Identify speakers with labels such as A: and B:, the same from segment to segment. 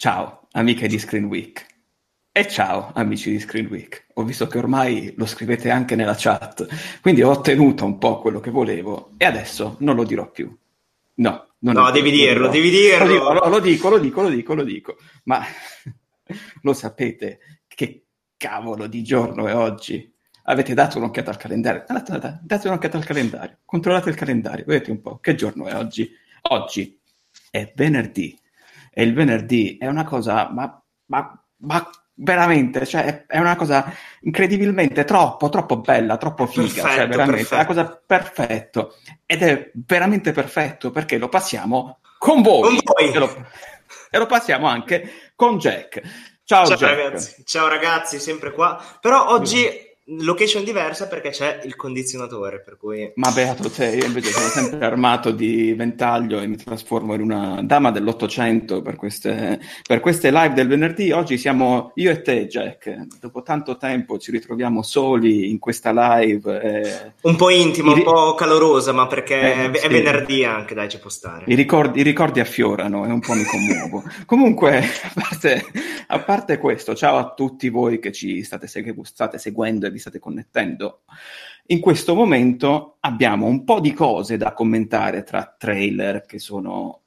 A: Ciao, amiche di Screen Week. E ciao, amici di Screen Week. Ho visto che ormai lo scrivete anche nella chat, quindi ho ottenuto un po' quello che volevo e adesso non lo dirò più. No,
B: no, devi dirlo,
A: dirò.
B: devi dirlo.
A: Lo dico, lo, dico, lo dico, lo dico, lo dico. Ma lo sapete che cavolo di giorno è oggi? Avete dato un'occhiata al calendario? Date, date, date un'occhiata al calendario. Controllate il calendario, vedete un po' che giorno è oggi. Oggi è venerdì. E il venerdì è una cosa, ma, ma, ma veramente, cioè, è una cosa incredibilmente troppo, troppo bella, troppo figa, cioè,
B: Perfetto,
A: cioè, veramente, è una cosa perfetto. Ed è veramente perfetto perché lo passiamo con voi.
B: Con voi.
A: E, lo, e lo passiamo anche con Jack. Ciao,
B: Ciao ragazzi, ciao ragazzi, sempre qua. Però oggi location diversa perché c'è il condizionatore, per cui...
A: Ma beato te, io invece sono sempre armato di ventaglio e mi trasformo in una dama dell'Ottocento per queste, per queste live del venerdì. Oggi siamo io e te, Jack. Dopo tanto tempo ci ritroviamo soli in questa live. eh,
B: Un po' intima,
A: I
B: un po' calorosa, ma perché
A: Eh,
B: è, è
A: sì.
B: venerdì anche, dai, ci può stare.
A: I ricordi, i ricordi affiorano e un po' mi commuovo. Comunque, a parte, a parte questo, ciao a tutti voi che ci state, segu- state seguendo e vi state connettendo. In questo momento abbiamo un po' di cose da commentare tra trailer che sono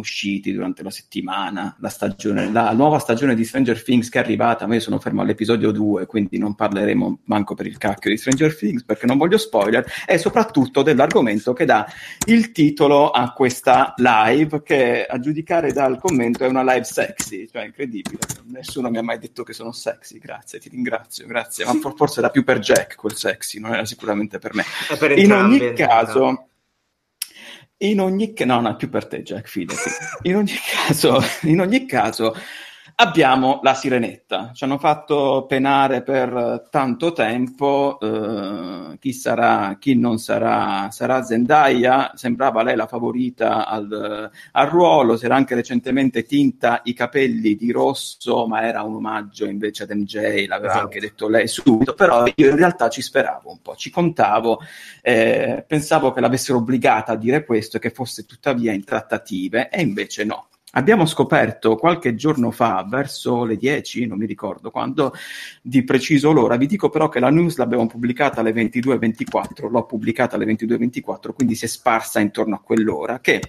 A: usciti durante la settimana, la, stagione, la nuova stagione di Stranger Things che è arrivata, ma io sono fermo all'episodio 2, quindi non parleremo manco per il cacchio di Stranger Things perché non voglio spoiler, e soprattutto dell'argomento che dà il titolo a questa live che a giudicare dal commento è una live sexy, cioè incredibile. Nessuno mi ha mai detto che sono sexy, grazie, ti ringrazio, grazie. Ma for- forse era più per Jack quel sexy, non era sicuramente per me.
B: Per
A: In ogni caso, in ogni ca- no, no, più per te, Jack, fidati. In ogni caso, in ogni caso abbiamo la sirenetta. Ci hanno fatto penare per tanto tempo. eh, chi sarà, chi non sarà, sarà Zendaya. Sembrava lei la favorita al, al ruolo. Si era anche recentemente tinta i capelli di rosso, ma era un omaggio invece ad MJ. L'aveva
B: Esatto.
A: anche detto lei subito. Però io in realtà ci speravo un po', ci contavo. eh, pensavo che l'avessero obbligata a dire questo e che fosse tuttavia in trattative, e invece no. Abbiamo scoperto qualche giorno fa, verso le 10, non mi ricordo quando, di preciso l'ora. Vi dico però che la news l'abbiamo pubblicata alle 22.24, l'ho pubblicata alle 22.24, quindi si è sparsa intorno a quell'ora, che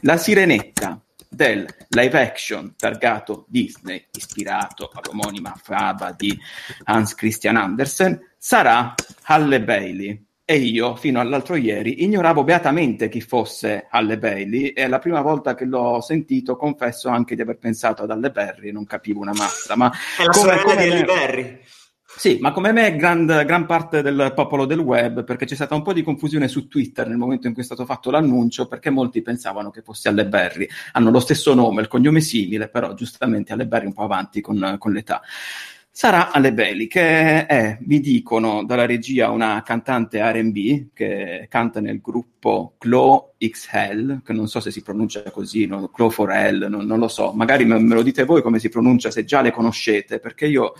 A: la sirenetta del live action targato Disney, ispirato all'omonima faba di Hans Christian Andersen, sarà Halle Bailey. E io, fino all'altro ieri, ignoravo beatamente chi fosse Halle Bailey e la prima volta che l'ho sentito confesso anche di aver pensato ad Halle Berry, non capivo una mazza, ma
B: È la
A: come-
B: sorella
A: come
B: di Ellie Berry.
A: sì, ma come me gran, gran parte del popolo del web, perché c'è stata un po' di confusione su Twitter nel momento in cui è stato fatto l'annuncio, perché molti pensavano che fosse Halle Berry. Hanno lo stesso nome, il cognome simile, però giustamente Halle Berry un po' avanti con, con l'età. Sarà Halle Bailey, che è, vi dicono dalla regia, una cantante R&B che canta nel gruppo Chloe X Hell, che non so se si pronuncia così, no? For Hell, non, non lo so. Magari me, me lo dite voi come si pronuncia, se già le conoscete, perché io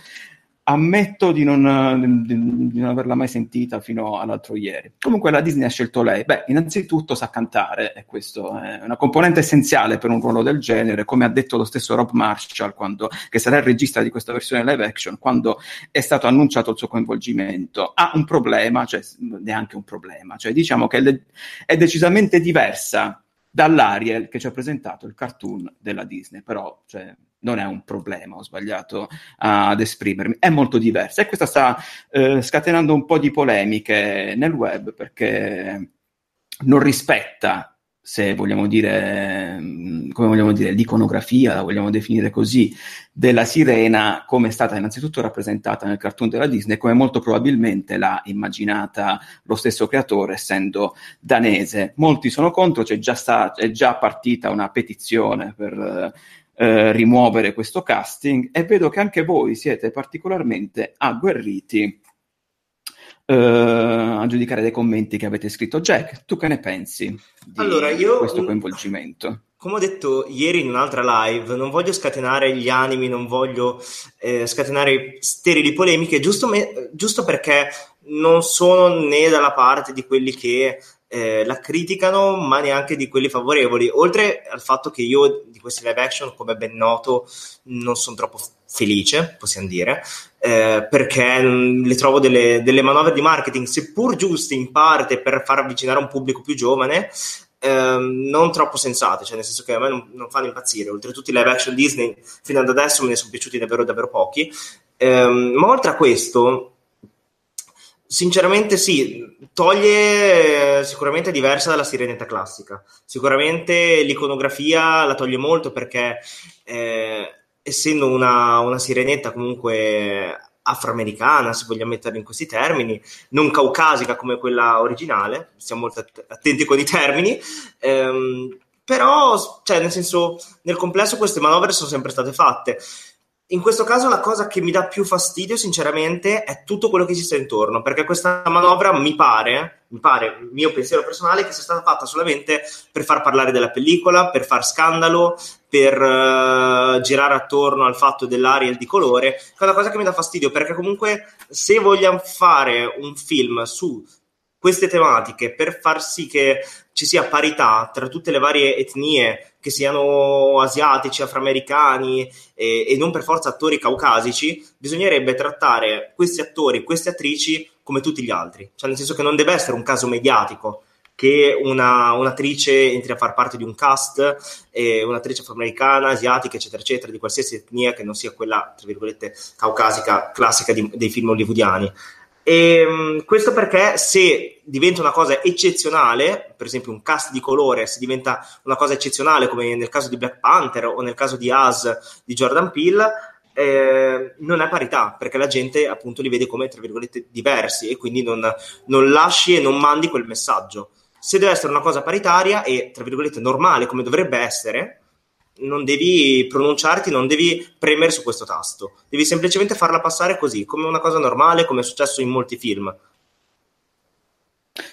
A: ammetto di non, di- di non averla mai sentita fino all'altro ieri. Comunque la Disney ha scelto lei. Beh, innanzitutto sa cantare, e questo è una componente essenziale per un ruolo del genere, come ha detto lo stesso Rob Marshall, quando, che sarà il regista di questa versione live action, quando è stato annunciato il suo coinvolgimento. Ha un problema, cioè neanche un problema, cioè diciamo che è decisamente diversa dall'Ariel che ci ha presentato il cartoon della Disney, però cioè, non è un problema, ho sbagliato ad esprimermi, è molto diversa e questa sta eh, scatenando un po' di polemiche nel web perché non rispetta, se vogliamo dire mh, come vogliamo dire, l'iconografia, la vogliamo definire così, della sirena, come è stata innanzitutto rappresentata nel cartoon della Disney, come molto probabilmente l'ha immaginata lo stesso creatore, essendo danese. Molti sono contro, c'è già, sta, è già partita una petizione per eh, rimuovere questo casting e vedo che anche voi siete particolarmente agguerriti eh, a giudicare dei commenti che avete scritto. Jack, tu che ne pensi di
B: allora, io,
A: questo coinvolgimento?
B: Come ho detto ieri in un'altra live, non voglio scatenare gli animi, non voglio eh, scatenare sterili polemiche, giusto, me- giusto perché non sono né dalla parte di quelli che eh, la criticano, ma neanche di quelli favorevoli. Oltre al fatto che io di questi live action, come ben noto, non sono troppo felice, possiamo dire, eh, perché le trovo delle, delle, manovre di marketing, seppur giuste in parte per far avvicinare un pubblico più giovane, ehm, non troppo sensate, cioè nel senso che a me non, non fanno impazzire. Oltretutto i live action Disney fino ad adesso me ne sono piaciuti davvero davvero pochi. Ehm, ma oltre a questo, Sinceramente sì, toglie sicuramente diversa dalla sirenetta classica. Sicuramente l'iconografia la toglie molto perché eh, essendo una, una sirenetta comunque afroamericana, se vogliamo metterla in questi termini, non caucasica come quella originale, stiamo molto attenti con i termini, ehm, però, cioè, nel senso, nel complesso queste manovre sono sempre state fatte. In questo caso la cosa che mi dà più fastidio, sinceramente, è tutto quello che ci sta intorno, perché questa manovra mi pare, mi pare, mio pensiero personale, che sia stata fatta solamente per far parlare della pellicola, per far scandalo, per uh, girare attorno al fatto dell'Ariel di colore, è una cosa che mi dà fastidio, perché comunque se vogliamo fare un film su queste tematiche per far sì che ci sia parità tra tutte le varie etnie, che siano asiatici, afroamericani e, e non per forza attori caucasici, bisognerebbe trattare questi attori, queste attrici come tutti gli altri. Cioè, nel senso che non deve essere un caso mediatico che una, un'attrice entri a far parte di un cast, eh, un'attrice afroamericana, asiatica, eccetera, eccetera, di qualsiasi etnia che non sia quella, tra virgolette, caucasica classica di, dei film hollywoodiani. E, ehm, questo perché se diventa una cosa eccezionale, per esempio un cast di colore, se diventa una cosa eccezionale come nel caso di Black Panther o nel caso di As di Jordan Peele, eh, non è parità perché la gente appunto li vede come tra virgolette diversi e quindi non, non lasci e non mandi quel messaggio. Se deve essere una cosa paritaria e tra virgolette normale come dovrebbe essere, non devi pronunciarti, non devi premere su questo tasto, devi semplicemente farla passare così, come una cosa normale, come è successo in molti film.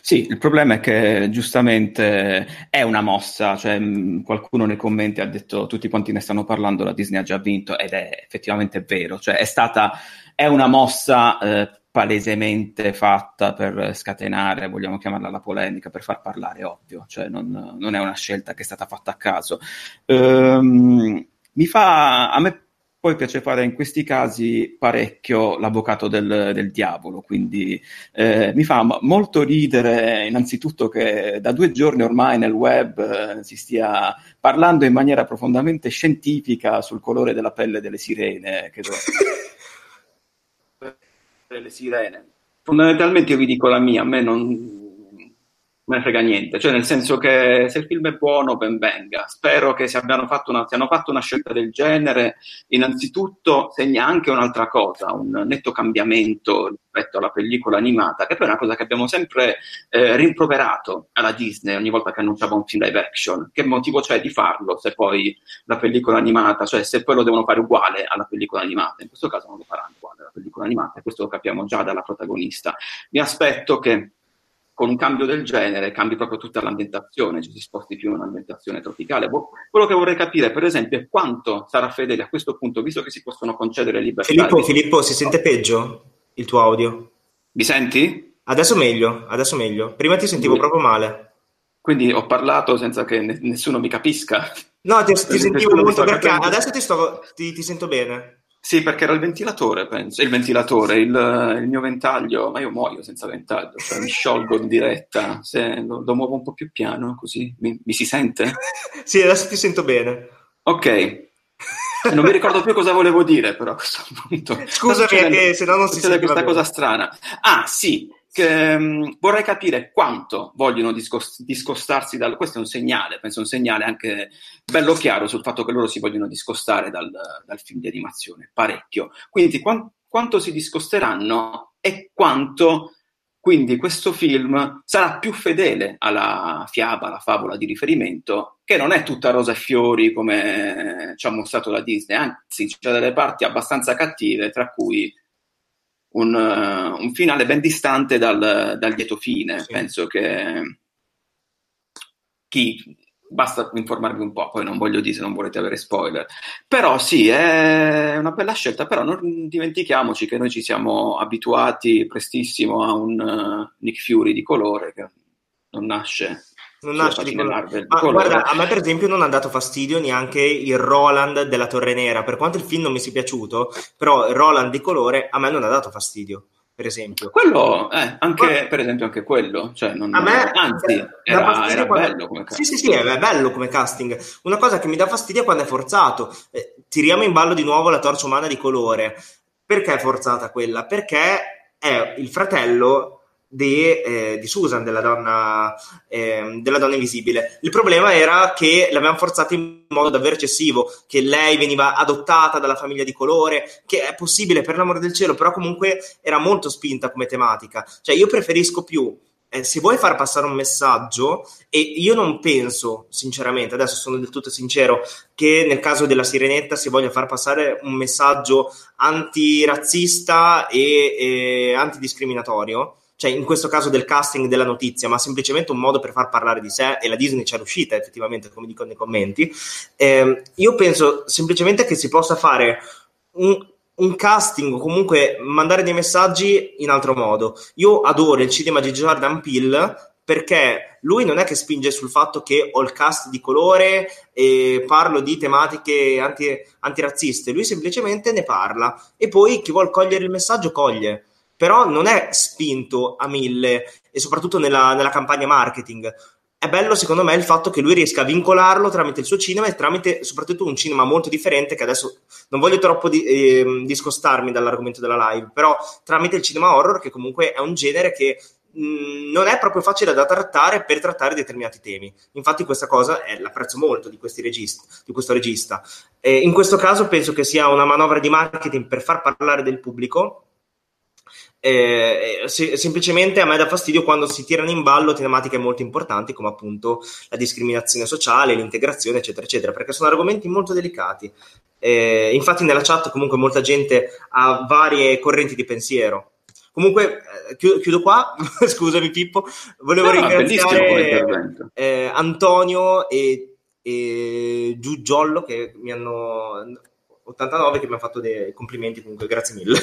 A: Sì, il problema è che giustamente è una mossa, cioè qualcuno nei commenti ha detto tutti quanti ne stanno parlando, la Disney ha già vinto ed è effettivamente vero, cioè è stata, è una mossa eh, palesemente fatta per scatenare, vogliamo chiamarla la polemica, per far parlare, ovvio, cioè non, non è una scelta che è stata fatta a caso. Ehm, mi fa, a me poi piace fare in questi casi parecchio l'avvocato del, del diavolo, quindi eh, mi fa molto ridere innanzitutto che da due giorni ormai nel web eh, si stia parlando in maniera profondamente scientifica sul colore della pelle delle sirene. Che le sirene. Fondamentalmente io vi dico la mia, a me non me ne frega niente, cioè nel senso che se il film è buono ben venga, spero che se abbiano fatto una, se hanno fatto una scelta del genere, innanzitutto segna anche un'altra cosa, un netto cambiamento rispetto alla pellicola animata, che poi è una cosa che abbiamo sempre eh, rimproverato alla Disney ogni volta che annunciava un film live action, che motivo c'è di farlo se poi la pellicola animata, cioè se poi lo devono fare uguale alla pellicola animata, in questo caso non lo faranno uguale alla pellicola animata, questo lo capiamo già dalla protagonista. Mi aspetto che con un cambio del genere cambi proprio tutta l'ambientazione, ci si sposti più in un'ambientazione tropicale. Quello che vorrei capire, per esempio, è quanto sarà fedele a questo punto, visto che si possono concedere libertà.
B: Filippo, Filippo si sente peggio il tuo audio?
A: Mi senti?
B: Adesso meglio, adesso meglio. Prima ti sentivo sì. proprio male.
A: Quindi ho parlato senza che nessuno mi capisca.
B: No, ti, ti sentivo molto perché adesso ti, sto, ti, ti sento bene.
A: Sì, perché era il ventilatore, penso. Il ventilatore, il, il mio ventaglio, ma io muoio senza ventaglio, cioè mi sciolgo in diretta. Se lo, lo muovo un po' più piano, così mi, mi si sente?
B: sì, adesso ti sento bene.
A: Ok. Non mi ricordo più cosa volevo dire, però a questo punto.
B: Scusami, che se no non si sente.
A: questa cosa strana. Ah, sì, che, um, vorrei capire quanto vogliono discost- discostarsi dal... Questo è un segnale, penso un segnale anche bello chiaro sul fatto che loro si vogliono discostare dal, dal film di animazione, parecchio. Quindi quant- quanto si discosteranno e quanto quindi questo film sarà più fedele alla fiaba, alla favola di riferimento, che non è tutta rosa e fiori come ci ha mostrato la Disney, anzi c'è delle parti abbastanza cattive, tra cui un, uh, un finale ben distante dal, dal lieto fine. Sì. Penso che chi basta informarvi un po', poi non voglio dire se non volete avere spoiler. Però sì, è una bella scelta, però non dimentichiamoci che noi ci siamo abituati prestissimo a un uh, Nick Fury di colore che non nasce
B: non nasce di colore. Ma guarda, a me per esempio non ha dato fastidio neanche il Roland della Torre Nera, per quanto il film non mi sia piaciuto, però il Roland di colore a me non ha dato fastidio per esempio.
A: Quello, eh, anche, Ma, per esempio, anche quello, cioè non,
B: a me,
A: anzi, era, era quando, bello come
B: casting. Sì, sì, sì, è bello come casting. Una cosa che mi dà fastidio è quando è forzato. Eh, tiriamo in ballo di nuovo la torcia umana di colore. Perché è forzata quella? Perché è il fratello di, eh, di Susan, della donna, eh, della donna invisibile. Il problema era che l'avevano forzata in modo davvero eccessivo, che lei veniva adottata dalla famiglia di colore, che è possibile per l'amore del cielo, però comunque era molto spinta come tematica. Cioè io preferisco più eh, se vuoi far passare un messaggio, e io non penso, sinceramente, adesso sono del tutto sincero, che nel caso della Sirenetta si voglia far passare un messaggio antirazzista e, e antidiscriminatorio, cioè in questo caso del casting della notizia, ma semplicemente un modo per far parlare di sé e la Disney ci è riuscita effettivamente, come dicono nei commenti. Eh, io penso semplicemente che si possa fare un, un casting o comunque mandare dei messaggi in altro modo. Io adoro il cinema di Jordan Peele perché lui non è che spinge sul fatto che ho il cast di colore e parlo di tematiche anti, antirazziste, lui semplicemente ne parla e poi chi vuole cogliere il messaggio coglie però non è spinto a mille e soprattutto nella, nella campagna marketing. È bello secondo me il fatto che lui riesca a vincolarlo tramite il suo cinema e tramite soprattutto un cinema molto differente che adesso non voglio troppo di, eh, discostarmi dall'argomento della live, però tramite il cinema horror che comunque è un genere che mh, non è proprio facile da trattare per trattare determinati temi. Infatti questa cosa eh, l'apprezzo molto di, regista, di questo regista. Eh, in questo caso penso che sia una manovra di marketing per far parlare del pubblico eh, eh, se, semplicemente a me dà fastidio quando si tirano in ballo tematiche molto importanti come appunto la discriminazione sociale, l'integrazione, eccetera, eccetera, perché sono argomenti molto delicati. Eh, infatti nella chat comunque molta gente ha varie correnti di pensiero. Comunque, eh, chiudo, chiudo, qua, scusami Pippo, volevo no, ringraziare eh, Antonio e, e Giugiollo che mi hanno 89 che mi hanno fatto dei complimenti comunque, grazie mille.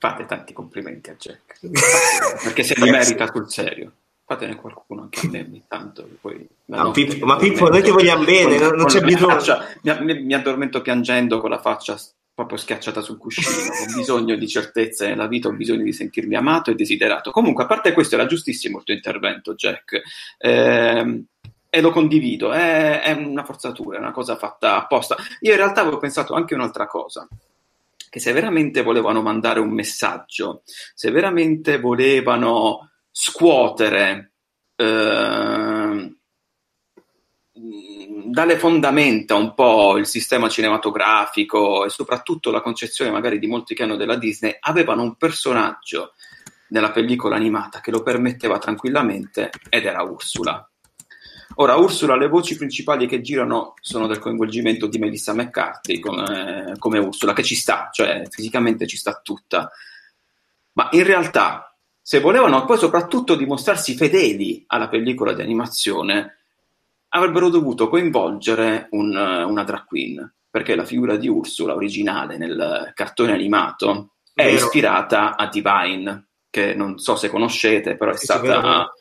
A: Fate tanti complimenti a Jack, perché se li merita sul serio. Fatene qualcuno anche a me ogni tanto. Poi
B: no, Pippo, ma Pippo, noi ti vogliamo bene, con, non, c'è bisogno. Faccia,
A: mi, mi, addormento piangendo con la faccia proprio schiacciata sul cuscino. ho bisogno di certezze nella vita, ho bisogno di sentirmi amato e desiderato. Comunque, a parte questo, era giustissimo il tuo intervento, Jack. Eh, e lo condivido, è, è una forzatura, è una cosa fatta apposta. Io in realtà avevo pensato anche un'altra cosa che se veramente volevano mandare un messaggio, se veramente volevano scuotere eh, dalle fondamenta un po' il sistema cinematografico e soprattutto la concezione magari di molti che hanno della Disney, avevano un personaggio nella pellicola animata che lo permetteva tranquillamente ed era Ursula. Ora, Ursula, le voci principali che girano sono del coinvolgimento di Melissa McCarthy come, come Ursula, che ci sta, cioè fisicamente ci sta tutta. Ma in realtà, se volevano poi soprattutto dimostrarsi fedeli alla pellicola di animazione, avrebbero dovuto coinvolgere un, una drag queen, perché la figura di Ursula originale nel cartone animato è Vero. ispirata a Divine, che non so se conoscete, però è sì, stata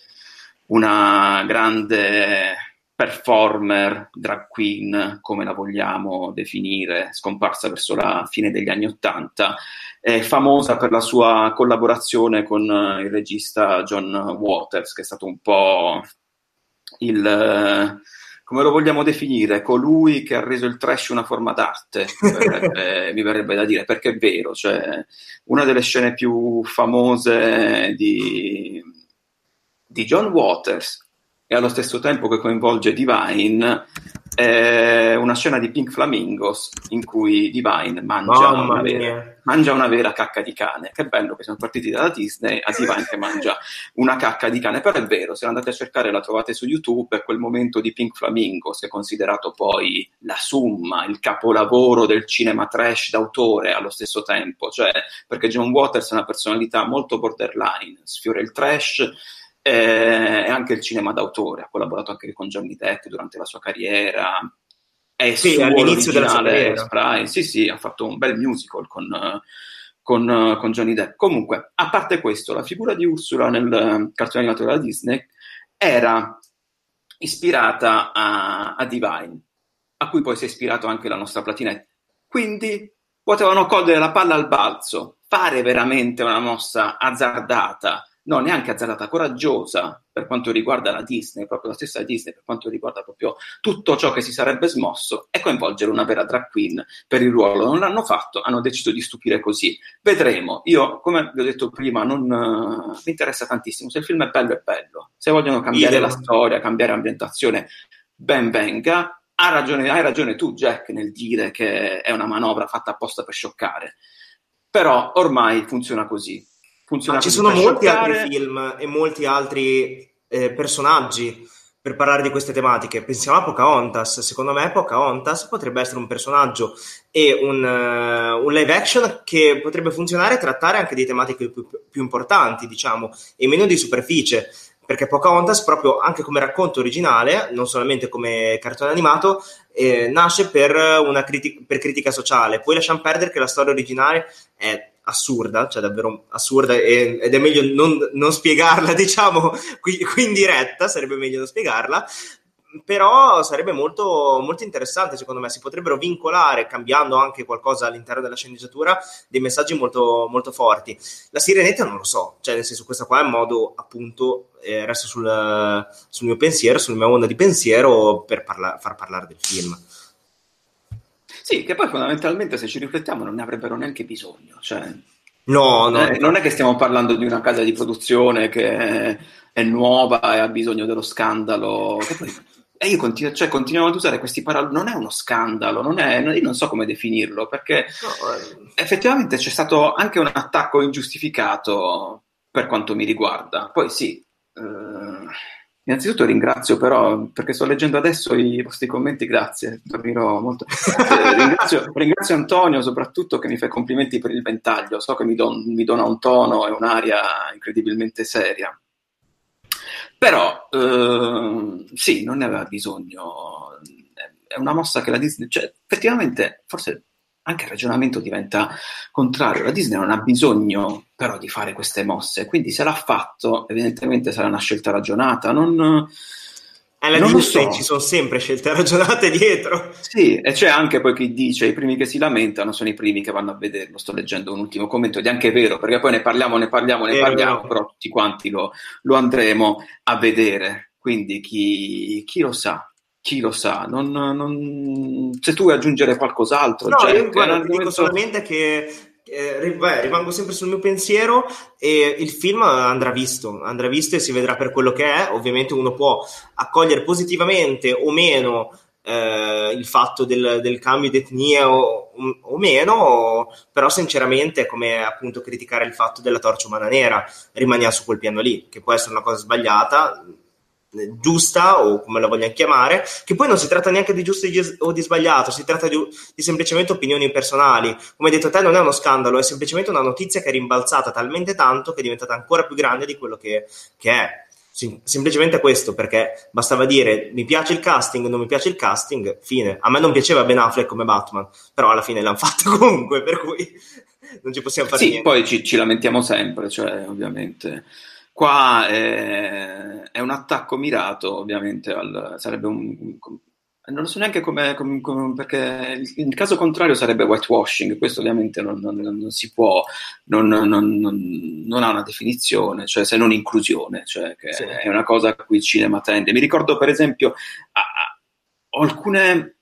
A: una grande performer, drag queen, come la vogliamo definire, scomparsa verso la fine degli anni Ottanta, è famosa per la sua collaborazione con il regista John Waters, che è stato un po' il, come lo vogliamo definire, colui che ha reso il trash una forma d'arte, eh, mi verrebbe da dire, perché è vero, cioè, una delle scene più famose di, di John Waters e allo stesso tempo che coinvolge Divine è una scena di Pink Flamingos in cui Divine mangia una, vera, mangia una, vera, cacca di cane. Che bello che siamo partiti dalla Disney a Divine che mangia una cacca di cane. Però è vero, se andate a cercare la trovate su YouTube, è quel momento di Pink Flamingos è considerato poi la summa, il capolavoro del cinema trash d'autore allo stesso tempo. Cioè, perché John Waters è una personalità molto borderline, sfiora il trash eh, e anche il cinema d'autore, ha collaborato anche con Johnny Depp durante la sua carriera. È sì, all'inizio della sua carriera. Sì, sì, ha fatto un bel musical con, con, con, Johnny Depp. Comunque, a parte questo, la figura di Ursula nel cartone animato della Disney era ispirata a, a Divine, a cui poi si è ispirato anche la nostra Platinette. Quindi potevano cogliere la palla al balzo, fare veramente una mossa azzardata, no, neanche azzardata, coraggiosa per quanto riguarda la Disney, proprio la stessa Disney, per quanto riguarda proprio tutto ciò che si sarebbe smosso e coinvolgere una vera drag queen per il ruolo. Non l'hanno fatto, hanno deciso di stupire così. Vedremo. Io, come vi ho detto prima, non uh, mi interessa tantissimo. Se il film è bello, è bello. Se vogliono cambiare Io. la storia, cambiare ambientazione, ben venga. Ha ragione, hai ragione tu, Jack, nel dire che è una manovra fatta apposta per scioccare. Però ormai funziona così
B: funziona ci sono molti scioccare. altri film e molti altri eh, personaggi per parlare di queste tematiche. Pensiamo a Pocahontas. Secondo me Pocahontas potrebbe essere un personaggio e un, uh, un live action che potrebbe funzionare e trattare anche di tematiche più, più, importanti, diciamo, e meno di superficie. Perché Pocahontas, proprio anche come racconto originale, non solamente come cartone animato, eh, nasce per, una criti- per critica sociale. Poi lasciamo perdere che la storia originale è assurda, cioè davvero assurda ed è meglio non, non spiegarla, diciamo, qui, qui, in diretta, sarebbe meglio non spiegarla, però sarebbe molto, molto interessante secondo me, si potrebbero vincolare, cambiando anche qualcosa all'interno della sceneggiatura, dei messaggi molto, molto forti. La Sirenetta non lo so, cioè nel senso questa qua è un modo appunto, eh, resto sul, sul, mio pensiero, sulla mia onda di pensiero per parla- far parlare del film.
A: Sì, che poi fondamentalmente se ci riflettiamo non ne avrebbero neanche bisogno. Cioè,
B: no, no,
A: eh, non è che stiamo parlando di una casa di produzione che è, è nuova e ha bisogno dello scandalo. E io continuo, cioè, continuiamo ad usare questi paroloni. Non è uno scandalo, non è, io non so come definirlo, perché no, eh. effettivamente c'è stato anche un attacco ingiustificato per quanto mi riguarda. Poi sì. Eh, Innanzitutto ringrazio però, perché sto leggendo adesso i vostri commenti, grazie, dormirò molto. Eh, ringrazio, ringrazio, Antonio soprattutto che mi fa complimenti per il ventaglio, so che mi, don, mi dona un tono e un'aria incredibilmente seria. Però eh, sì, non ne aveva bisogno, è una mossa che la Disney, cioè effettivamente forse anche il ragionamento diventa contrario. La Disney non ha bisogno però di fare queste mosse, quindi se l'ha fatto, evidentemente sarà una scelta ragionata. Non,
B: alla non Disney so. ci sono sempre scelte ragionate dietro.
A: Sì, e c'è anche poi chi dice i primi che si lamentano sono i primi che vanno a vederlo. Sto leggendo un ultimo commento ed è anche vero, perché poi ne parliamo, ne parliamo, ne è parliamo, però tutti quanti lo, lo, andremo a vedere. Quindi chi, chi lo sa, chi lo sa, non, non... se tu vuoi aggiungere qualcos'altro.
B: No, Jack, io guarda, argomento... dico solamente che eh, beh, rimango sempre sul mio pensiero e il film andrà visto, andrà visto e si vedrà per quello che è. Ovviamente uno può accogliere positivamente o meno eh, il fatto del, del, cambio di etnia o, o, meno, però sinceramente è come appunto criticare il fatto della torcia umana nera, rimaniamo su quel piano lì, che può essere una cosa sbagliata, giusta o come la vogliamo chiamare, che poi non si tratta neanche di giusto o di sbagliato, si tratta di, di, semplicemente opinioni personali. Come hai detto te, non è uno scandalo, è semplicemente una notizia che è rimbalzata talmente tanto che è diventata ancora più grande di quello che, che è. Sim- semplicemente questo, perché bastava dire mi piace il casting, non mi piace il casting, fine. A me non piaceva Ben Affleck come Batman, però alla fine l'hanno fatto comunque, per cui non ci possiamo fare
A: sì,
B: niente.
A: poi ci, ci lamentiamo sempre, cioè ovviamente Qua è, è, un attacco mirato, ovviamente, al, sarebbe un, non so neanche come, perché in caso contrario sarebbe whitewashing, questo ovviamente non, non, non si può, non, non, ha una definizione, cioè se non inclusione, cioè sì. è una cosa a cui il cinema tende. Mi ricordo per esempio, a, alcune,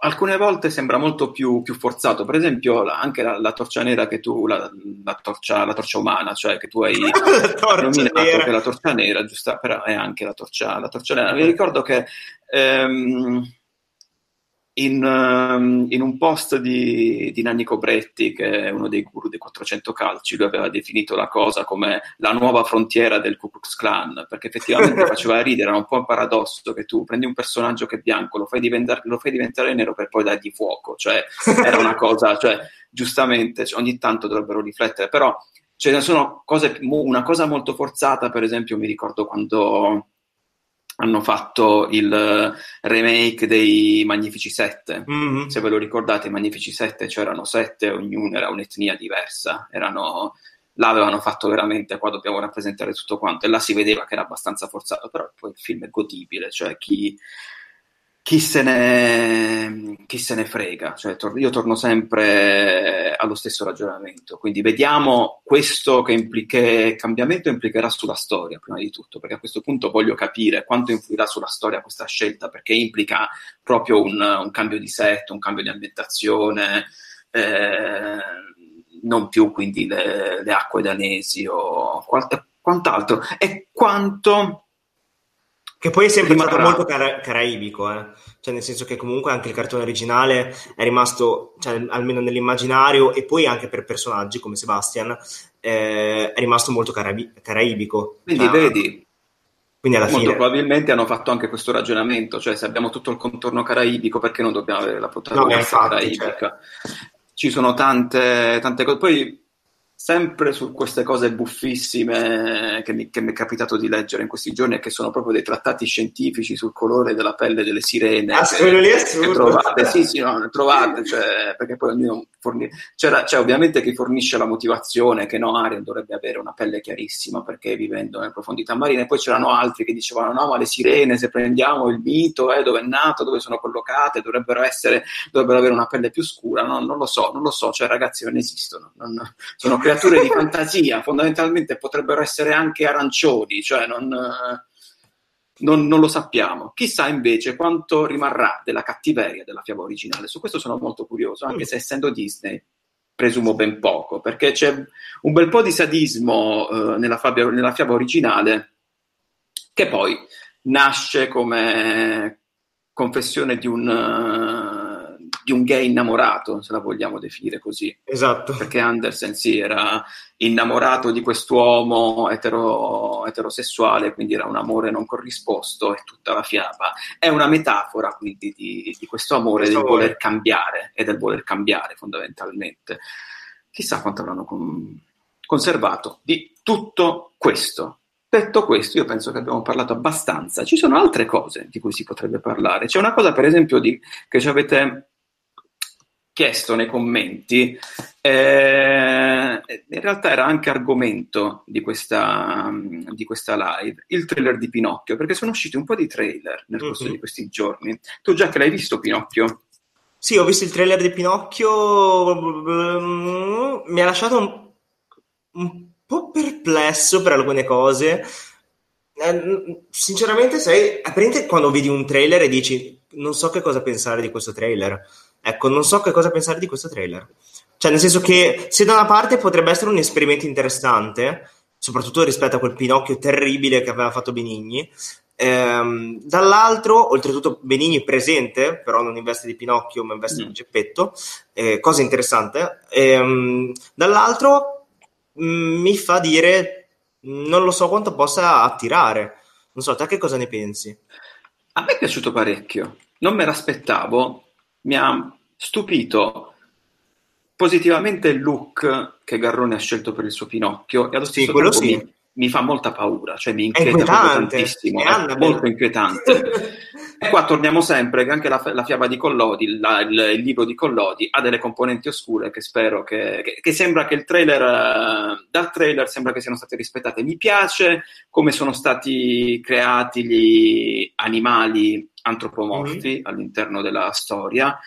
A: alcune volte sembra molto più, più forzato. Per esempio, anche la, la, torcia nera che tu, la, la, torcia, la torcia umana, cioè che tu hai nominato nera. che la torcia nera, giusta, però è anche la torcia, la torcia nera. Mi ricordo che ehm, in, um, in, un post di, di, Nanni Cobretti, che è uno dei guru dei 400 calci, lui aveva definito la cosa come la nuova frontiera del Ku Klux Klan, perché effettivamente faceva ridere, era un po' un paradosso che tu prendi un personaggio che è bianco, lo fai, lo fai diventare nero per poi dargli fuoco, cioè era una cosa, cioè giustamente cioè, ogni tanto dovrebbero riflettere, però ce ne sono cose, una cosa molto forzata, per esempio mi ricordo quando hanno fatto il remake dei Magnifici Sette. Mm-hmm. Se ve lo ricordate, i Magnifici Sette c'erano sette, ognuno era un'etnia diversa. Erano, là avevano fatto veramente, qua dobbiamo rappresentare tutto quanto. E là si vedeva che era abbastanza forzato, però poi il film è godibile, cioè chi chi se ne, chi se ne frega, cioè, tor- io torno sempre allo stesso ragionamento, quindi vediamo questo che, impli- che cambiamento implicherà sulla storia, prima di tutto, perché a questo punto voglio capire quanto influirà sulla storia questa scelta, perché implica proprio un, un cambio di set, un cambio di ambientazione, eh, non più quindi le, le acque danesi o qualt- quant'altro, e quanto
B: che poi è sempre Rimarrà. stato molto cara- caraibico, eh? cioè nel senso che comunque anche il cartone originale è rimasto, cioè, almeno nell'immaginario e poi anche per personaggi come Sebastian, eh, è rimasto molto carabi- caraibico.
A: Quindi cioè, vedi, quindi alla Molto fine... probabilmente hanno fatto anche questo ragionamento, cioè se abbiamo tutto il contorno caraibico perché non dobbiamo avere la protagonista no, caraibica? Cioè... Ci sono tante, tante cose. Poi sempre su queste cose buffissime che mi, che mi, è capitato di leggere in questi giorni e che sono proprio dei trattati scientifici sul colore della pelle delle sirene.
B: Ah, che, quello lì è assurdo.
A: Trovate, sì, sì, no, trovate, cioè, perché poi ognuno fornisce... C'era, c'è ovviamente chi fornisce la motivazione che no, Ariel dovrebbe avere una pelle chiarissima perché vivendo nelle profondità marine, poi c'erano altri che dicevano no, ma le sirene, se prendiamo il mito, eh, dove è nato, dove sono collocate, dovrebbero essere, dovrebbero avere una pelle più scura, no, non lo so, non lo so, cioè ragazzi non esistono, non, sono creature di fantasia, fondamentalmente potrebbero essere anche arancioni, cioè non, non, non, lo sappiamo. Chissà invece quanto rimarrà della cattiveria della fiaba originale. Su questo sono molto curioso, anche se essendo Disney presumo ben poco, perché c'è un bel po' di sadismo eh, nella, fiaba, nella fiaba originale che poi nasce come confessione di un... Di un gay innamorato, se la vogliamo definire così.
B: Esatto.
A: Perché Andersen sì, era innamorato di quest'uomo etero, eterosessuale, quindi era un amore non corrisposto e tutta la fiaba. È una metafora quindi di, di questo amore questo del voler cambiare e del voler cambiare fondamentalmente. Chissà quanto avranno con, conservato di tutto questo. Detto questo, io penso che abbiamo parlato abbastanza. Ci sono altre cose di cui si potrebbe parlare. C'è una cosa, per esempio, di, che ci avete chiesto nei commenti, eh, in realtà era anche argomento di questa, di questa, live, il trailer di Pinocchio, perché sono usciti un po' di trailer nel corso mm-hmm. di questi giorni. Tu già che l'hai visto Pinocchio?
B: Sì, ho visto il trailer di Pinocchio, mm, mi ha lasciato un, un po' perplesso per alcune cose. Eh, sinceramente, sai, quando vedi un trailer e dici non so che cosa pensare di questo trailer Ecco, non so che cosa pensare di questo trailer. Cioè, nel senso che se da una parte potrebbe essere un esperimento interessante, soprattutto rispetto a quel Pinocchio terribile che aveva fatto Benigni, ehm, dall'altro, oltretutto Benigni presente, però non in veste di Pinocchio, ma in veste mm. di Geppetto, eh, cosa interessante, ehm, dall'altro mh, mm, mi fa dire non lo so quanto possa attirare. Non so, te che cosa ne pensi?
A: A me è piaciuto parecchio, non me l'aspettavo, mi ha stupito positivamente il look che Garrone ha scelto per il suo Pinocchio e allo stesso sì, tempo sì. mi, mi, fa molta paura, cioè mi inquieta tantissimo, è, è molto inquietante. e qua torniamo sempre che anche la, la fiaba di Collodi, la, il, il, libro di Collodi, ha delle componenti oscure che spero che, che, che sembra che il trailer, uh, dal trailer sembra che siano state rispettate. Mi piace come sono stati creati gli animali antropomorfi mm-hmm. all'interno della storia.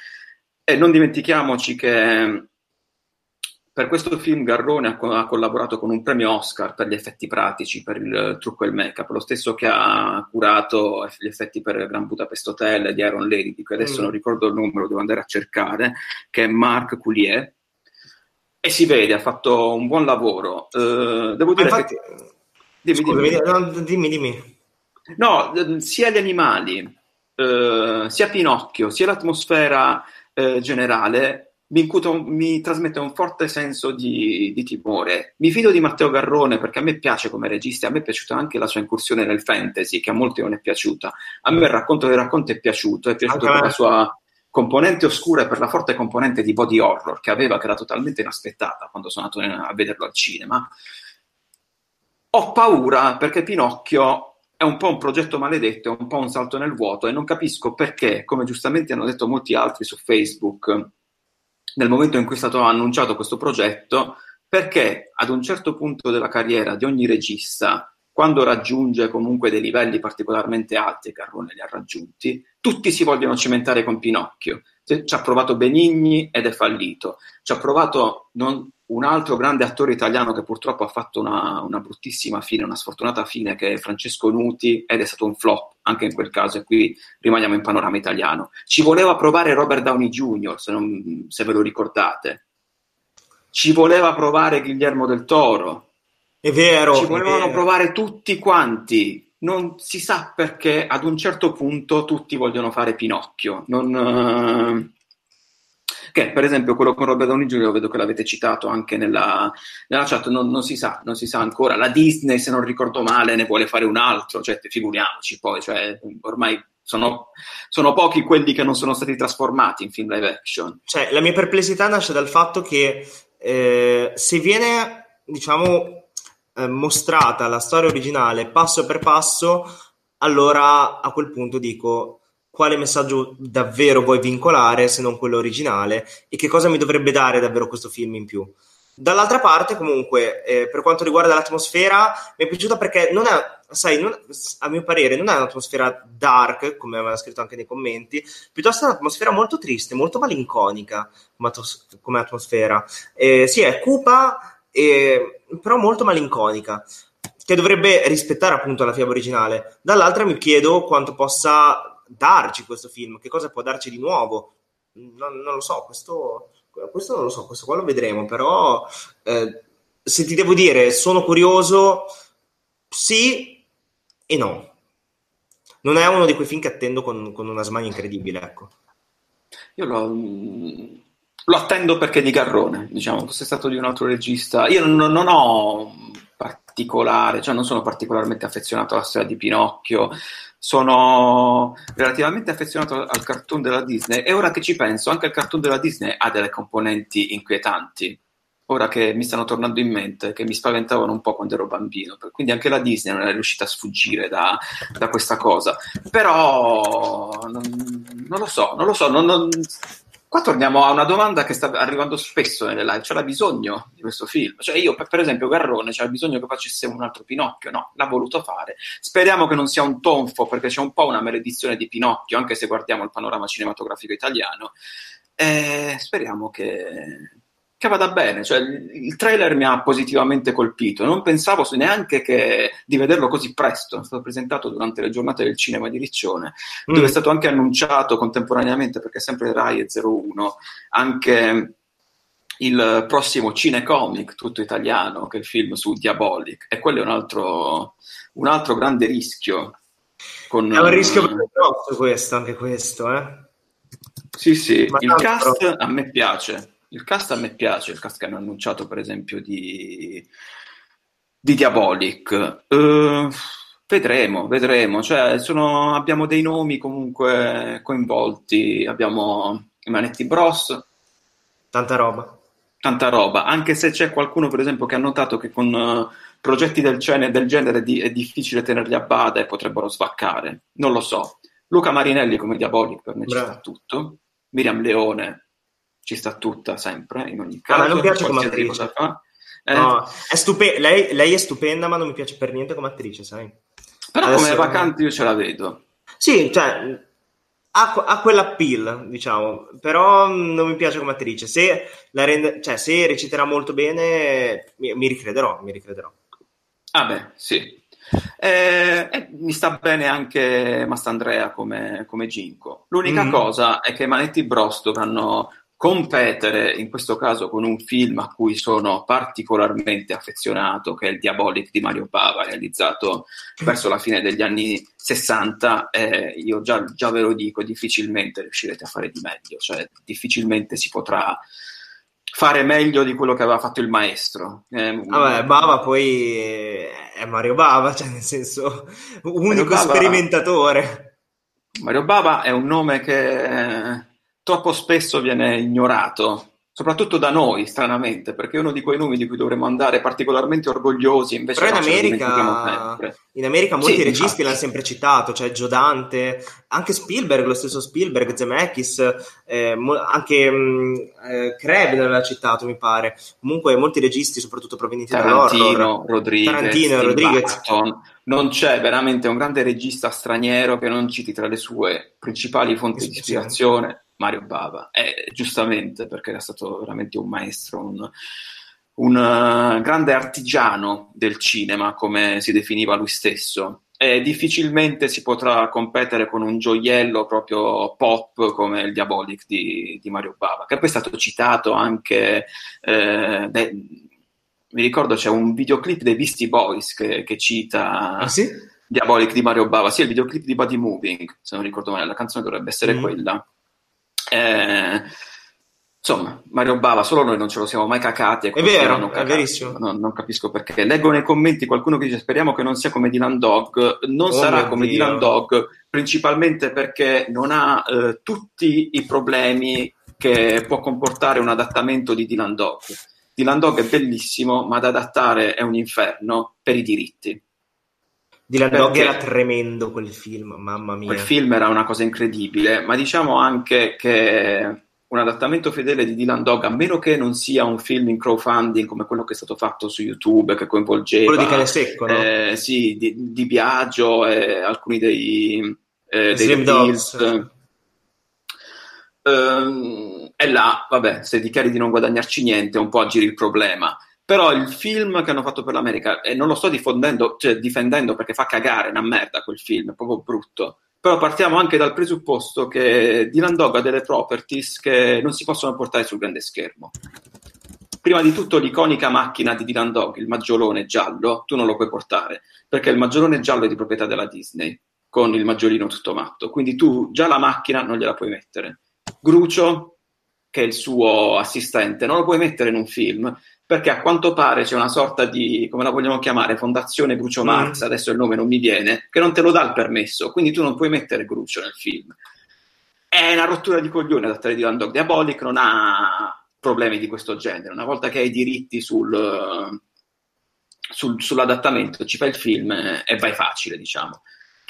A: E non dimentichiamoci che per questo film Garrone ha, ha, collaborato con un premio Oscar per gli effetti pratici, per il trucco e il make-up, lo stesso che ha curato gli effetti per Gran Budapest Hotel di Iron Lady, di cui adesso mm. non ricordo il numero, devo andare a cercare, che è Marc Coulier. E si vede, ha fatto un buon lavoro. Uh, devo dire infatti, che...
B: Dimmi, Scusa, dimmi. No, dimmi, dimmi.
A: No, sia gli animali, uh, sia Pinocchio, sia l'atmosfera uh, generale mi, incuto, mi trasmette un forte senso di, di, timore. Mi fido di Matteo Garrone perché a me piace come regista, a me è piaciuta anche la sua incursione nel fantasy, che a molti non è piaciuta. A me il racconto dei racconti è piaciuto, è piaciuto anche per la sua componente oscura e per la forte componente di body horror che aveva, che era totalmente inaspettata quando sono andato a vederlo al cinema. Ho paura perché Pinocchio è un po' un progetto maledetto, è un po' un salto nel vuoto e non capisco perché, come giustamente hanno detto molti altri su Facebook, nel momento in cui è stato annunciato questo progetto, perché ad un certo punto della carriera di ogni regista, quando raggiunge comunque dei livelli particolarmente alti, Carrone li ha raggiunti, tutti si vogliono cimentare con Pinocchio. Ci ha provato Benigni ed è fallito. Ci ha provato non, un altro grande attore italiano che purtroppo ha fatto una, una, bruttissima fine, una sfortunata fine, che è Francesco Nuti, ed è stato un flop anche in quel caso, e qui rimaniamo in panorama italiano. Ci voleva provare Robert Downey Jr., se, non, se ve lo ricordate. Ci voleva provare Guillermo del Toro.
B: È vero.
A: Ci volevano provare tutti quanti. Non si sa perché ad un certo punto tutti vogliono fare Pinocchio. Non, uh che per esempio quello con Robert Downey Jr. vedo che l'avete citato anche nella, nella chat, non, non, si sa, non si sa ancora. La Disney, se non ricordo male, ne vuole fare un altro, cioè figuriamoci poi, cioè, ormai sono, sono, pochi quelli che non sono stati trasformati in film live action.
B: Cioè, la mia perplessità nasce dal fatto che eh, se viene, diciamo, eh, mostrata la storia originale passo per passo, allora a quel punto dico quale messaggio davvero vuoi vincolare se non quello originale e che cosa mi dovrebbe dare davvero questo film in più. Dall'altra parte, comunque, eh, per quanto riguarda l'atmosfera, mi è piaciuta perché non è, sai, non, a mio parere, non è un'atmosfera dark, come aveva scritto anche nei commenti, piuttosto è un'atmosfera molto triste, molto malinconica come, atmos- come atmosfera. Eh, sì, è cupa, eh, però molto malinconica, che dovrebbe rispettare appunto la fiaba originale. Dall'altra mi chiedo quanto possa darci questo film, che cosa può darci di nuovo. Non, non lo so, questo, questo, non lo so, questo qua lo vedremo, però eh, se ti devo dire, sono curioso, sì e no. Non è uno di quei film che attendo con, con una smania incredibile, ecco.
A: Io lo, lo, attendo perché di Garrone, diciamo, fosse stato di un altro regista. Io non, non ho particolare, cioè non sono particolarmente affezionato alla storia di Pinocchio, sono relativamente affezionato al cartoon della Disney e ora che ci penso, anche il cartoon della Disney ha delle componenti inquietanti. Ora che mi stanno tornando in mente, che mi spaventavano un po' quando ero bambino, quindi anche la Disney non è riuscita a sfuggire da, da questa cosa. Però non, non, lo so, non lo so, non, non, Qua torniamo a una domanda che sta arrivando spesso nelle live, c'era bisogno di questo film? Cioè io, per, esempio, Garrone c'era bisogno che facesse un altro Pinocchio, no, l'ha voluto fare. Speriamo che non sia un tonfo, perché c'è un po' una maledizione di Pinocchio, anche se guardiamo il panorama cinematografico italiano. Eh, speriamo che, che vada bene. Cioè, il trailer mi ha positivamente colpito. Non pensavo neanche che, di vederlo così presto. È stato presentato durante le giornate del cinema di Riccione, mm. dove è stato anche annunciato contemporaneamente, perché sempre Rai è 01, anche il prossimo cinecomic tutto italiano, che è il film su Diabolic. E quello è un altro, un altro grande rischio.
B: Con, è un rischio uh, grosso questo, anche questo, eh?
A: Sì, sì, Ma il cast però... a me piace il cast a me piace, il cast che hanno annunciato per esempio di, di Diabolic. Uh, vedremo, vedremo. Cioè, sono, abbiamo dei nomi comunque coinvolti, abbiamo i Manetti Bros.
B: Tanta roba.
A: Tanta roba, anche se c'è qualcuno per esempio che ha notato che con uh, progetti del, genere, del genere di, è difficile tenerli a bada e potrebbero svaccare. Non lo so. Luca Marinelli come Diabolic per me sta tutto. Miriam Leone ci sta tutta sempre, in ogni caso.
B: Ah, ma non piace come attrice. Eh, no, è stupe- lei, lei, è stupenda, ma non mi piace per niente come attrice, sai?
A: Però Adesso come vacante io ce la vedo.
B: Sì, cioè, ha, ha quell'appeal, diciamo, però non mi piace come attrice. Se, la rende, cioè, se reciterà molto bene, mi, mi ricrederò, mi ricrederò.
A: Ah beh, sì. Eh, eh, mi sta bene anche Mastandrea come, come Ginko. L'unica mm. cosa è che Manetti Bros dovranno competere in questo caso con un film a cui sono particolarmente affezionato, che è il Diabolic di Mario Bava, realizzato verso la fine degli anni 60. Eh, io già, già, ve lo dico, difficilmente riuscirete a fare di meglio, cioè difficilmente si potrà fare meglio di quello che aveva fatto il maestro.
B: Eh, Vabbè, Bava poi è Mario Bava, cioè nel senso, unico Bava, sperimentatore.
A: Mario Bava è un nome che troppo spesso viene ignorato, soprattutto da noi, stranamente, perché è uno di quei nomi di cui dovremmo andare particolarmente orgogliosi. Invece
B: Però in America, in America molti sì, registi infatti. l'hanno sempre citato, cioè Joe Dante, anche Spielberg, lo stesso Spielberg, Zemeckis, eh, anche mh, mm, eh, Crabbe l'aveva citato, mi pare. Comunque molti registi, soprattutto provenienti
A: dall'horror. Rodriguez,
B: Tarantino, Rodriguez.
A: Barton. Non c'è veramente un grande regista straniero che non citi tra le sue principali fonti di ispirazione Mario Bava, e giustamente perché era stato veramente un maestro, un, un uh, grande artigiano del cinema, come si definiva lui stesso. E difficilmente si potrà competere con un gioiello proprio pop come il Diabolic di, di Mario Bava, che poi è stato citato anche. Eh, de, mi ricordo c'è un videoclip dei Beastie Boys che, che cita
B: ah, sì?
A: Diabolic di Mario Bava, sì, il videoclip di Body Moving, se non ricordo male, la canzone dovrebbe essere mm. quella. Eh, insomma, Mario Bava, solo noi non ce lo siamo mai cacati.
B: È vero, non è verissimo.
A: Non, non, capisco perché. Leggo nei commenti qualcuno che dice speriamo che non sia come Dylan Dog. Non oh sarà come Dio. Dylan Dog, principalmente perché non ha eh, tutti i problemi che può comportare un adattamento di Dylan Dog. Dylan Dog è bellissimo, ma da adattare è un inferno per i diritti.
B: Dylan Dog era tremendo quel film, mamma mia.
A: Quel film era una cosa incredibile, ma diciamo anche che un adattamento fedele di Dylan Dog, a meno che non sia un film in crowdfunding come quello che è stato fatto su YouTube, che coinvolgeva...
B: Quello di Cane Secco, no?
A: Eh, sì, di, di Biagio e alcuni dei... Eh, dei
B: Dogs.
A: Eh, e là, vabbè, se dichiari di non guadagnarci niente, un po' aggiri il problema. Però il film che hanno fatto per l'America, e non lo sto diffondendo, cioè difendendo perché fa cagare, una merda quel film, è proprio brutto. Però partiamo anche dal presupposto che Dylan Dog ha delle properties che non si possono portare sul grande schermo. Prima di tutto l'iconica macchina di Dylan Dog, il maggiolone giallo, tu non lo puoi portare, perché il maggiolone giallo è di proprietà della Disney, con il maggiolino tutto matto. Quindi tu già la macchina non gliela puoi mettere. Grucio, che è il suo assistente, non lo puoi mettere in un film perché a quanto pare c'è una sorta di, come la vogliamo chiamare, Fondazione Grucio Marx, mm. adesso il nome non mi viene, che non te lo dà il permesso, quindi tu non puoi mettere Grucio nel film. È una rottura di coglione adattare di Van Dog. Diabolic non ha problemi di questo genere. Una volta che hai i diritti sul, sul, sull'adattamento, ci fai il film e vai facile, diciamo.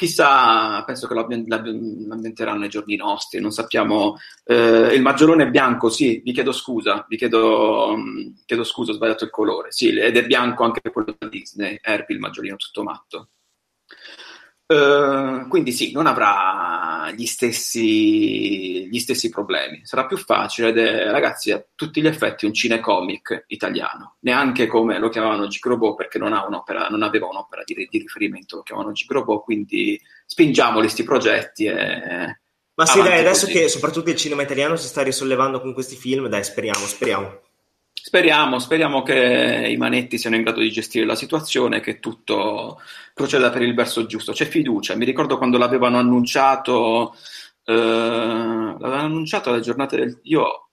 A: Chissà, penso che lo ambienteranno nei giorni nostri, non sappiamo. Eh, il maggiolone è bianco, sì, vi chiedo scusa, vi chiedo, um, chiedo scusa, ho sbagliato il colore, sì, ed è bianco anche quello da Disney, Herbie, il maggiolino tutto matto. Uh, quindi sì, non avrà gli stessi, gli stessi, problemi, sarà più facile ed è, ragazzi, a tutti gli effetti un cinecomic italiano, neanche come lo chiamavano Gigrobo perché non, non aveva un'opera di, di, riferimento, lo chiamavano Gigrobo, quindi spingiamoli questi progetti e...
B: Ma sì, dai, adesso così. che soprattutto il cinema italiano si sta risollevando con questi film, dai, speriamo, speriamo.
A: Speriamo, speriamo che i manetti siano in grado di gestire la situazione e che tutto proceda per il verso giusto. C'è fiducia. Mi ricordo quando l'avevano annunciato, eh, l'avevano annunciato alle giornate del... Io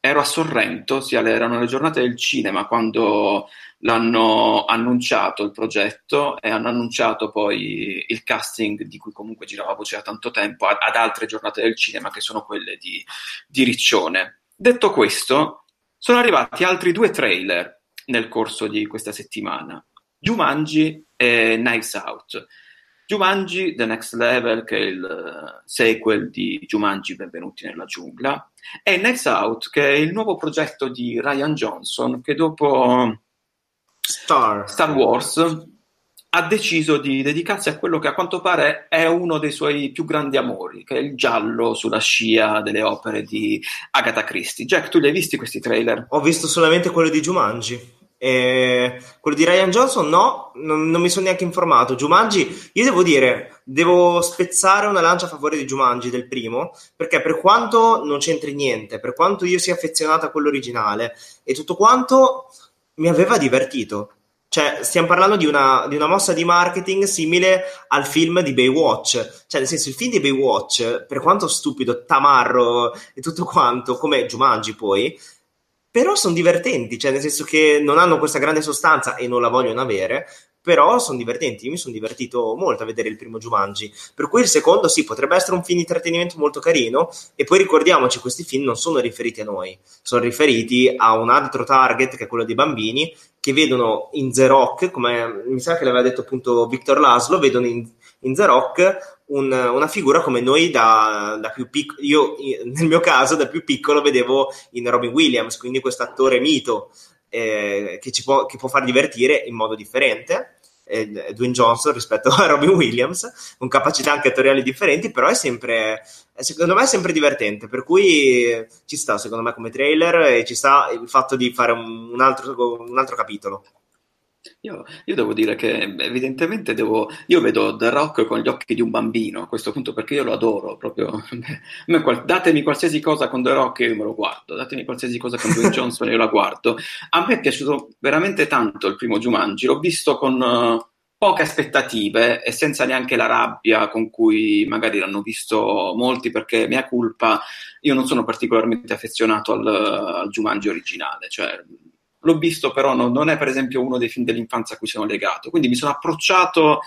A: ero a Sorrento, sì, erano le giornate del cinema quando l'hanno annunciato il progetto e hanno annunciato poi il casting di cui comunque girava voce da tanto tempo ad, altre giornate del cinema che sono quelle di, di Riccione. Detto questo, sono arrivati altri due trailer nel corso di questa settimana, Jumanji e Knives Out. Jumanji The Next Level, che è il eh, sequel di Jumanji Benvenuti nella giungla, e Knives Out, che è il nuovo progetto di Ryan Johnson, che dopo
B: Star,
A: Star Wars ha deciso di dedicarsi a quello che a quanto pare è uno dei suoi più grandi amori, che è il giallo sulla scia delle opere di Agatha Christie. Jack, tu li hai visti questi trailer?
B: Ho visto solamente quello di Jumanji. Eh, quello di Ryan Johnson no, non, non, mi sono neanche informato. Jumanji, io devo dire, devo spezzare una lancia a favore di Jumanji del primo, perché per quanto non c'entri niente, per quanto io sia affezionato a quello originale e tutto quanto, mi aveva divertito. Cioè, stiamo parlando di una, di una, mossa di marketing simile al film di Baywatch. Cioè, nel senso, il film di Baywatch, per quanto stupido, tamarro e tutto quanto, come Jumanji poi, però sono divertenti, cioè nel senso che non hanno questa grande sostanza e non la vogliono avere, però sono divertenti. Io mi sono divertito molto a vedere il primo Jumanji. Per cui il secondo, sì, potrebbe essere un film di intrattenimento molto carino. E poi ricordiamoci, questi film non sono riferiti a noi, sono riferiti a un altro target che è quello dei bambini che vedono in The Rock, come mi sa che l'aveva detto appunto Victor Laszlo, vedono in, in The Rock un, una figura come noi da, da più piccolo, io nel mio caso da più piccolo vedevo in Robin Williams, quindi questo attore mito eh, che, ci può, che può far divertire in modo differente. Eh, Dwayne Johnson rispetto a Robin Williams, con capacità anche attoriali differenti, però è sempre, secondo me è sempre divertente, per cui ci sta secondo me come trailer e ci sta il fatto di fare un altro, un altro capitolo.
A: Io, io, devo dire che evidentemente devo, io vedo The Rock con gli occhi di un bambino a questo punto perché io lo adoro proprio. datemi qualsiasi cosa con The Rock e io me lo guardo, datemi qualsiasi cosa con Dwayne Johnson e io la guardo. A me è piaciuto veramente tanto il primo Jumanji, l'ho visto con uh, poche aspettative e senza neanche la rabbia con cui magari l'hanno visto molti perché mia colpa, io non sono particolarmente affezionato al, al Jumanji originale, cioè l'ho visto, però no, non è per esempio uno dei film dell'infanzia a cui sono legato. Quindi mi sono approcciato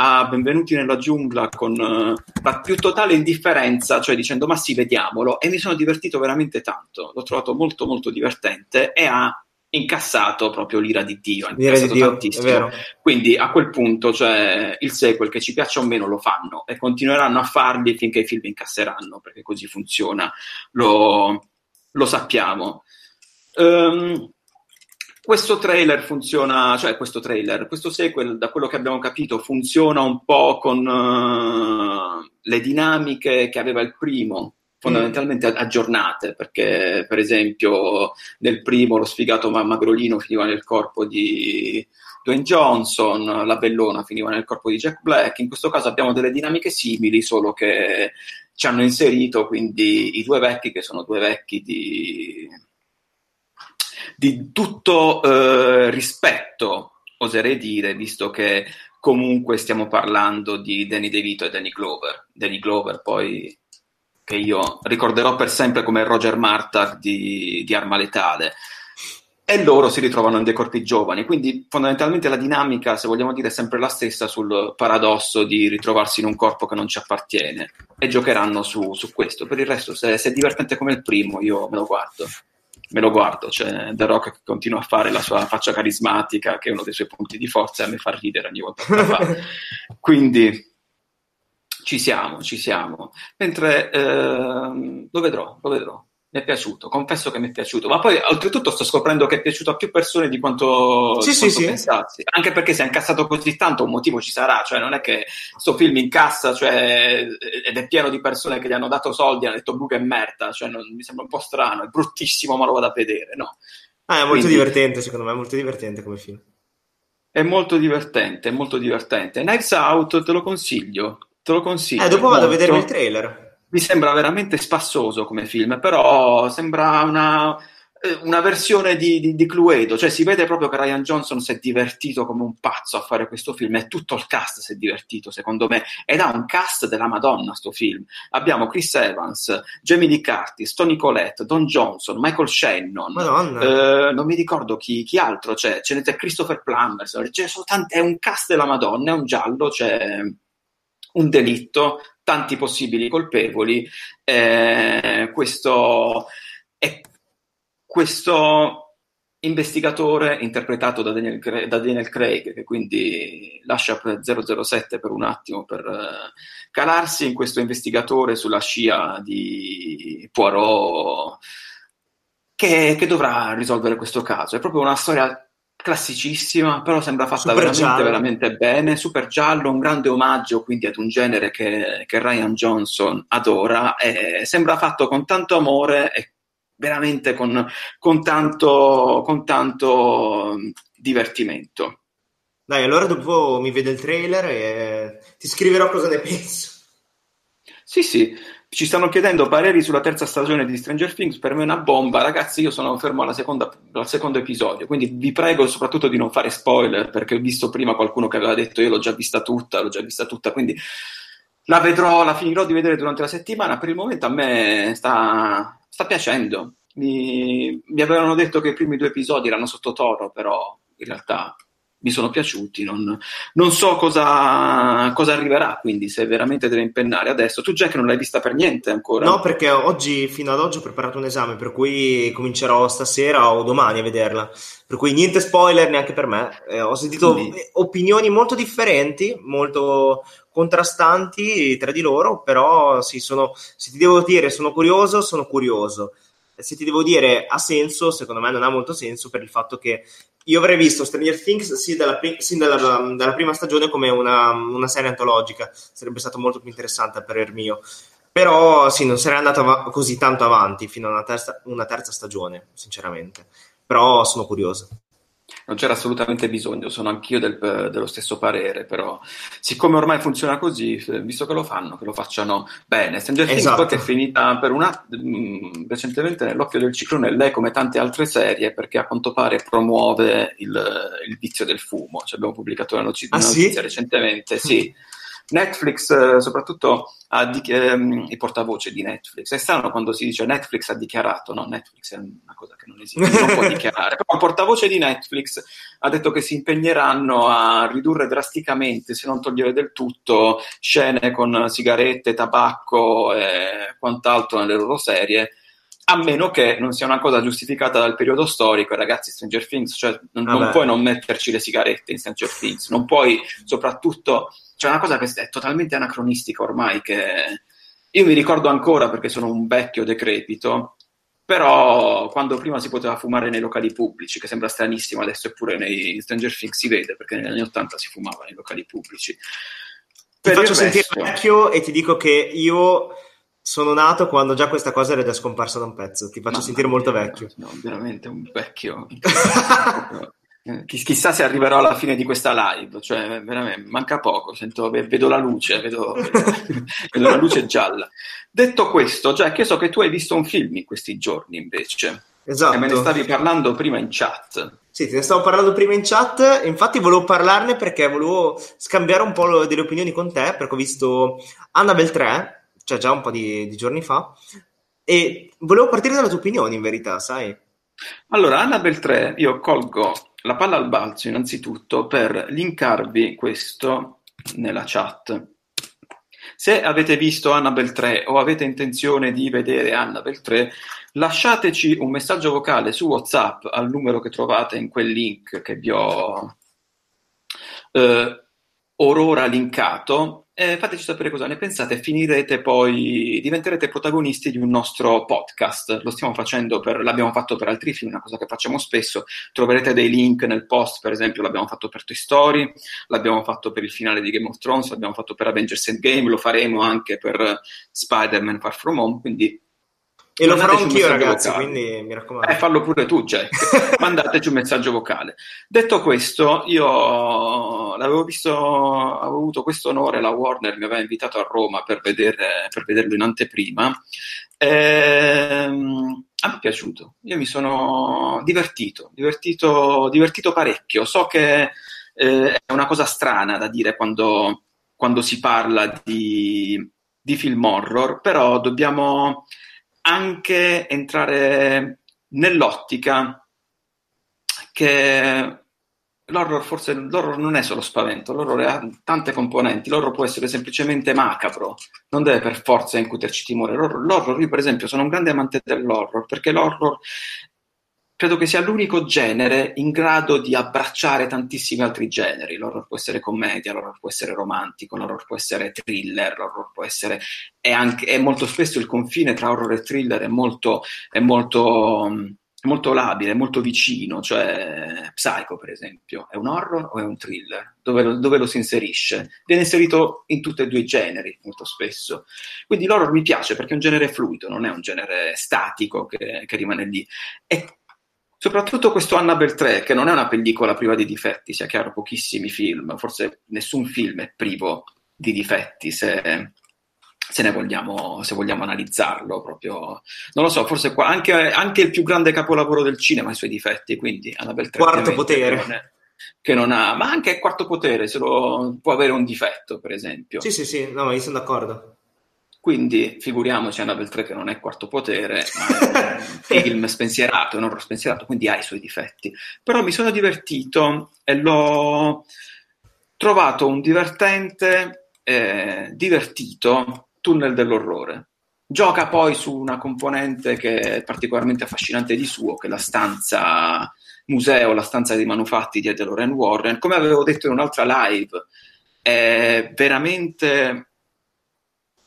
A: a Benvenuti nella giungla con uh, la più totale indifferenza, cioè dicendo ma sì, vediamolo, e mi sono divertito veramente tanto. L'ho trovato molto molto divertente e ha incassato proprio l'ira di Dio, ha
B: l'ira
A: di
B: tantissimo.
A: Quindi a quel punto, cioè, il sequel che ci piaccia o meno lo fanno e continueranno a farli finché i film incasseranno, perché così funziona, lo, lo sappiamo. Um, questo trailer funziona, cioè questo trailer, questo sequel, da quello che abbiamo capito, funziona un po' con uh, le dinamiche che aveva il primo, fondamentalmente mm. aggiornate, perché per esempio nel primo lo sfigato magrolino finiva nel corpo di Dwayne Johnson, la bellona finiva nel corpo di Jack Black, in questo caso abbiamo delle dinamiche simili, solo che ci hanno inserito quindi i due vecchi che sono due vecchi di di tutto eh, rispetto, oserei dire, visto che comunque stiamo parlando di Danny DeVito e Danny Glover. Danny Glover poi che io ricorderò per sempre come Roger Martag di, di Arma Letale e loro si ritrovano in dei corpi giovani, quindi fondamentalmente la dinamica, se vogliamo dire, è sempre la stessa sul paradosso di ritrovarsi in un corpo che non ci appartiene e giocheranno su, su questo. Per il resto, se, se, è divertente come il primo, io me lo guardo me lo guardo, cioè The Rock che continua a fare la sua faccia carismatica, che è uno dei suoi punti di forza e a me fa ridere ogni volta che fa. Quindi ci siamo, ci siamo. Mentre eh, lo vedrò, lo vedrò mi è piaciuto, confesso che mi è piaciuto, ma poi oltretutto sto scoprendo che è piaciuto a più persone di quanto,
B: sì,
A: di quanto
B: sì,
A: pensassi, anche perché se è incassato così tanto un motivo ci sarà, cioè non è che sto film incassa cioè, ed è pieno di persone che gli hanno dato soldi e hanno detto buca e merda, cioè non, mi sembra un po' strano, è bruttissimo ma lo vado a vedere, no?
B: Ah, è molto Quindi, divertente secondo me, è molto divertente come film.
A: È molto divertente, è molto divertente. Knives Out te lo consiglio, te lo consiglio.
B: Eh, dopo vado molto. a vedere il trailer
A: mi sembra veramente spassoso come film, però sembra una, eh, una versione di, di, di, Cluedo, cioè si vede proprio che Ryan Johnson si è divertito come un pazzo a fare questo film. E tutto il cast si è divertito secondo me. Ed ha un cast della Madonna sto film. Abbiamo Chris Evans, Jamie Lee Curtis, Tony Collette, Don Johnson, Michael Shannon, eh, non mi ricordo chi, chi altro c'è, ce n'è Christopher Plummer, tanti, è un cast della Madonna, è un giallo, c'è un delitto, tanti possibili colpevoli. Eh, questo, è, questo investigatore interpretato da Daniel, da Daniel, Craig, che quindi lascia 007 per un attimo per uh, calarsi in questo investigatore sulla scia di Poirot che, che, dovrà risolvere questo caso. È proprio una storia classicissima, però sembra fatta veramente, veramente, bene, super giallo, un grande omaggio quindi ad un genere che, che Ryan Johnson adora, sembra fatto con tanto amore e veramente con, con, tanto, con tanto divertimento.
B: Dai, allora dopo mi vedo il trailer e ti scriverò cosa ne penso.
A: Sì, sì, ci stanno chiedendo pareri sulla terza stagione di Stranger Things, per me è una bomba, ragazzi io sono fermo alla seconda, al secondo episodio, quindi vi prego soprattutto di non fare spoiler, perché ho visto prima qualcuno che aveva detto io l'ho già vista tutta, l'ho già vista tutta, quindi la vedrò, la finirò di vedere durante la settimana, per il momento a me sta, sta piacendo, mi, mi avevano detto che i primi due episodi erano sotto toro, però in realtà mi sono piaciuti, non, non so cosa, cosa, arriverà, quindi se veramente deve impennare adesso. Tu Jack non l'hai vista per niente ancora?
B: No, perché oggi, fino ad oggi ho preparato un esame, per cui comincerò stasera o domani a vederla. Per cui niente spoiler neanche per me. Eh, ho sentito quindi... opinioni molto differenti, molto contrastanti tra di loro, però sì, sono, se ti devo dire sono curioso, sono curioso se ti devo dire ha senso, secondo me non ha molto senso per il fatto che io avrei visto Stranger Things sì, dalla, sì dalla, dalla, prima stagione come una, una, serie antologica, sarebbe stato molto più interessante a parer mio. Però sì, non sarei andato av- così tanto avanti fino a una terza, una terza stagione, sinceramente. Però sono curioso
A: non c'era assolutamente bisogno, sono anch'io del, dello stesso parere, però siccome ormai funziona così, visto che lo fanno, che lo facciano bene. Stranger Things esatto. poi è finita per una, mh, recentemente nell'occhio del ciclone, lei come tante altre serie, perché a quanto pare promuove il, il vizio del fumo, cioè, abbiamo pubblicato una notizia, ah, sì? recentemente, sì. Netflix, eh, soprattutto di, ehm, i portavoce di Netflix, è strano quando si dice Netflix ha dichiarato, no, Netflix è una cosa che non esiste, non può dichiarare, però il portavoce di Netflix ha detto che si impegneranno a ridurre drasticamente, se non togliere del tutto, scene con sigarette, tabacco e quant'altro nelle loro serie, a meno che non sia una cosa giustificata dal periodo storico, ragazzi, Stranger Things, cioè non, non puoi non metterci le sigarette in Stranger Things, non puoi soprattutto c'è una cosa che è totalmente anacronistica ormai, che io mi ricordo ancora perché sono un vecchio decrepito, però quando prima si poteva fumare nei locali pubblici, che sembra stranissimo adesso eppure nei Stranger Things si vede, perché negli anni Ottanta si fumava nei locali pubblici.
B: Ti faccio resto... sentire vecchio e ti dico che io sono nato quando già questa cosa era già scomparsa da un pezzo. Ti faccio Mamma sentire molto vecchio.
A: No, veramente un vecchio. Eh, chissà se arriverò alla fine di questa live, cioè veramente manca poco, sento, vedo la luce, vedo, vedo la luce gialla. Detto questo, Jack, io so che tu hai visto un film in questi giorni invece.
B: Esatto.
A: E me ne stavi parlando prima in chat.
B: Sì, te ne stavo parlando prima in chat, infatti volevo parlarne perché volevo scambiare un po' delle opinioni con te, perché ho visto Annabelle 3, cioè già un po' di, di giorni fa, e volevo partire dalle tue opinioni in verità, sai?
A: Allora, Annabelle 3, io colgo la palla al balzo innanzitutto per linkarvi questo nella chat. Se avete visto Annabelle 3 o avete intenzione di vedere Annabelle 3, lasciateci un messaggio vocale su WhatsApp al numero che trovate in quel link che vi ho eh, orora linkato eh, fateci sapere cosa ne pensate finirete poi, diventerete protagonisti di un nostro podcast. Lo stiamo facendo per, l'abbiamo fatto per altri film, una cosa che facciamo spesso. Troverete dei link nel post, per esempio, l'abbiamo fatto per Toy Story, l'abbiamo fatto per il finale di Game of Thrones, l'abbiamo fatto per Avengers Endgame, lo faremo anche per Spider-Man Far From Home, quindi
B: e lo farò anch'io, ragazzi, vocale. quindi mi raccomando.
A: Eh, fallo pure tu, Jack. Mandateci un messaggio vocale. Detto questo, io l'avevo visto, avevo avuto questo onore, la Warner mi aveva invitato a Roma per, vedere, per vederlo in anteprima. Ehm, a me è piaciuto, io mi sono divertito, divertito, divertito parecchio. So che eh, è una cosa strana da dire quando, quando si parla di, di film horror, però dobbiamo anche entrare nell'ottica che l'horror forse l'horror non è solo spavento, l'horror ha tante componenti, l'horror può essere semplicemente macabro, non deve per forza incuterci timore. L'horror, l'horror, io per esempio sono un grande amante dell'horror perché l'horror credo che sia l'unico genere in grado di abbracciare tantissimi altri generi. L'horror può essere commedia, l'horror può essere romantico, l'horror può essere thriller, l'horror può essere... E, anche, e molto spesso il confine tra horror e thriller è molto, è molto, molto labile, molto vicino, cioè Psycho per esempio, è un horror o è un thriller? Dove lo, dove lo, si inserisce? Viene inserito in tutti e due i generi molto spesso. Quindi l'horror mi piace perché è un genere fluido, non è un genere statico che, che rimane lì. E soprattutto questo Annabelle 3, che non è una pellicola priva di difetti, sia chiaro, pochissimi film, forse nessun film è privo di difetti se se ne vogliamo, se vogliamo analizzarlo proprio. Non lo so, forse qua, anche, anche, il più grande capolavoro del cinema ha i suoi difetti, quindi Annabelle 3
B: quarto potere.
A: Che non, è, che non, ha, ma anche il quarto potere se lo, può avere un difetto, per esempio.
B: Sì, sì, sì, no, io sono d'accordo.
A: Quindi figuriamoci Annabelle 3 che non è quarto potere, ma è un film spensierato, un horror spensierato, quindi ha i suoi difetti. Però mi sono divertito e l'ho trovato un divertente, eh, divertito tunnel dell'orrore. Gioca poi su una componente che è particolarmente affascinante di suo, che è la stanza museo, la stanza dei manufatti di Lorraine Warren. Come avevo detto in un'altra live, è veramente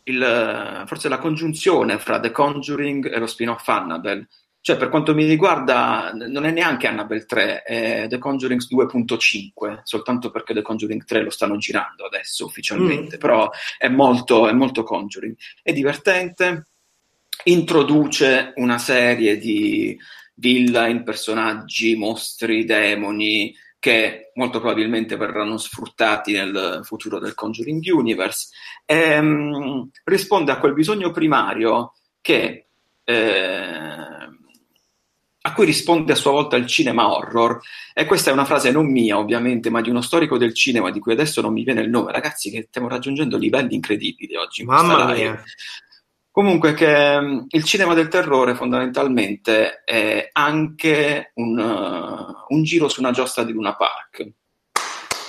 A: il, forse la congiunzione fra The Conjuring e lo spin-off Annabelle. Cioè, per quanto mi riguarda, non è neanche Annabelle 3, è The Conjuring 2.5, soltanto perché The Conjuring 3 lo stanno girando adesso ufficialmente, mm. però è molto, è molto Conjuring. È divertente, introduce una serie di villain, personaggi, mostri, demoni, che molto probabilmente verranno sfruttati nel futuro del Conjuring Universe, e, um, risponde a quel bisogno primario che eh, a cui risponde a sua volta il cinema horror. E questa è una frase non mia, ovviamente, ma di uno storico del cinema di cui adesso non mi viene il nome. Ragazzi, che stiamo raggiungendo livelli incredibili oggi.
B: Mamma mia.
A: Comunque, che um, il cinema del terrore fondamentalmente è anche un, uh, un giro su una giostra di Luna Park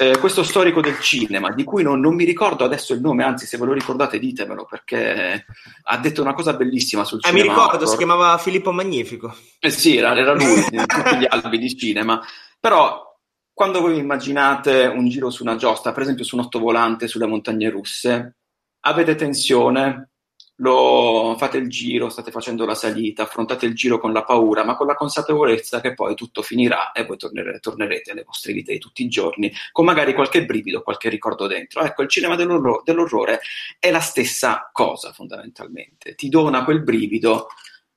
A: eh, questo storico del cinema, di cui non, non, mi ricordo adesso il nome, anzi se ve lo ricordate ditemelo, perché ha detto una cosa bellissima sul
B: eh,
A: cinema.
B: Mi ricordo, horror. si chiamava Filippo Magnifico.
A: Eh sì, era, era lui, in tutti gli albi di cinema. Però quando voi immaginate un giro su una giostra, per esempio su un ottovolante sulle montagne russe, avete tensione, lo, fate il giro, state facendo la salita, affrontate il giro con la paura, ma con la consapevolezza che poi tutto finirà e voi tornerete, tornerete alle vostre vite di tutti i giorni, con magari qualche brivido, qualche ricordo dentro. Ecco, il cinema dell'orrore, dell'orrore è la stessa cosa fondamentalmente, ti dona quel brivido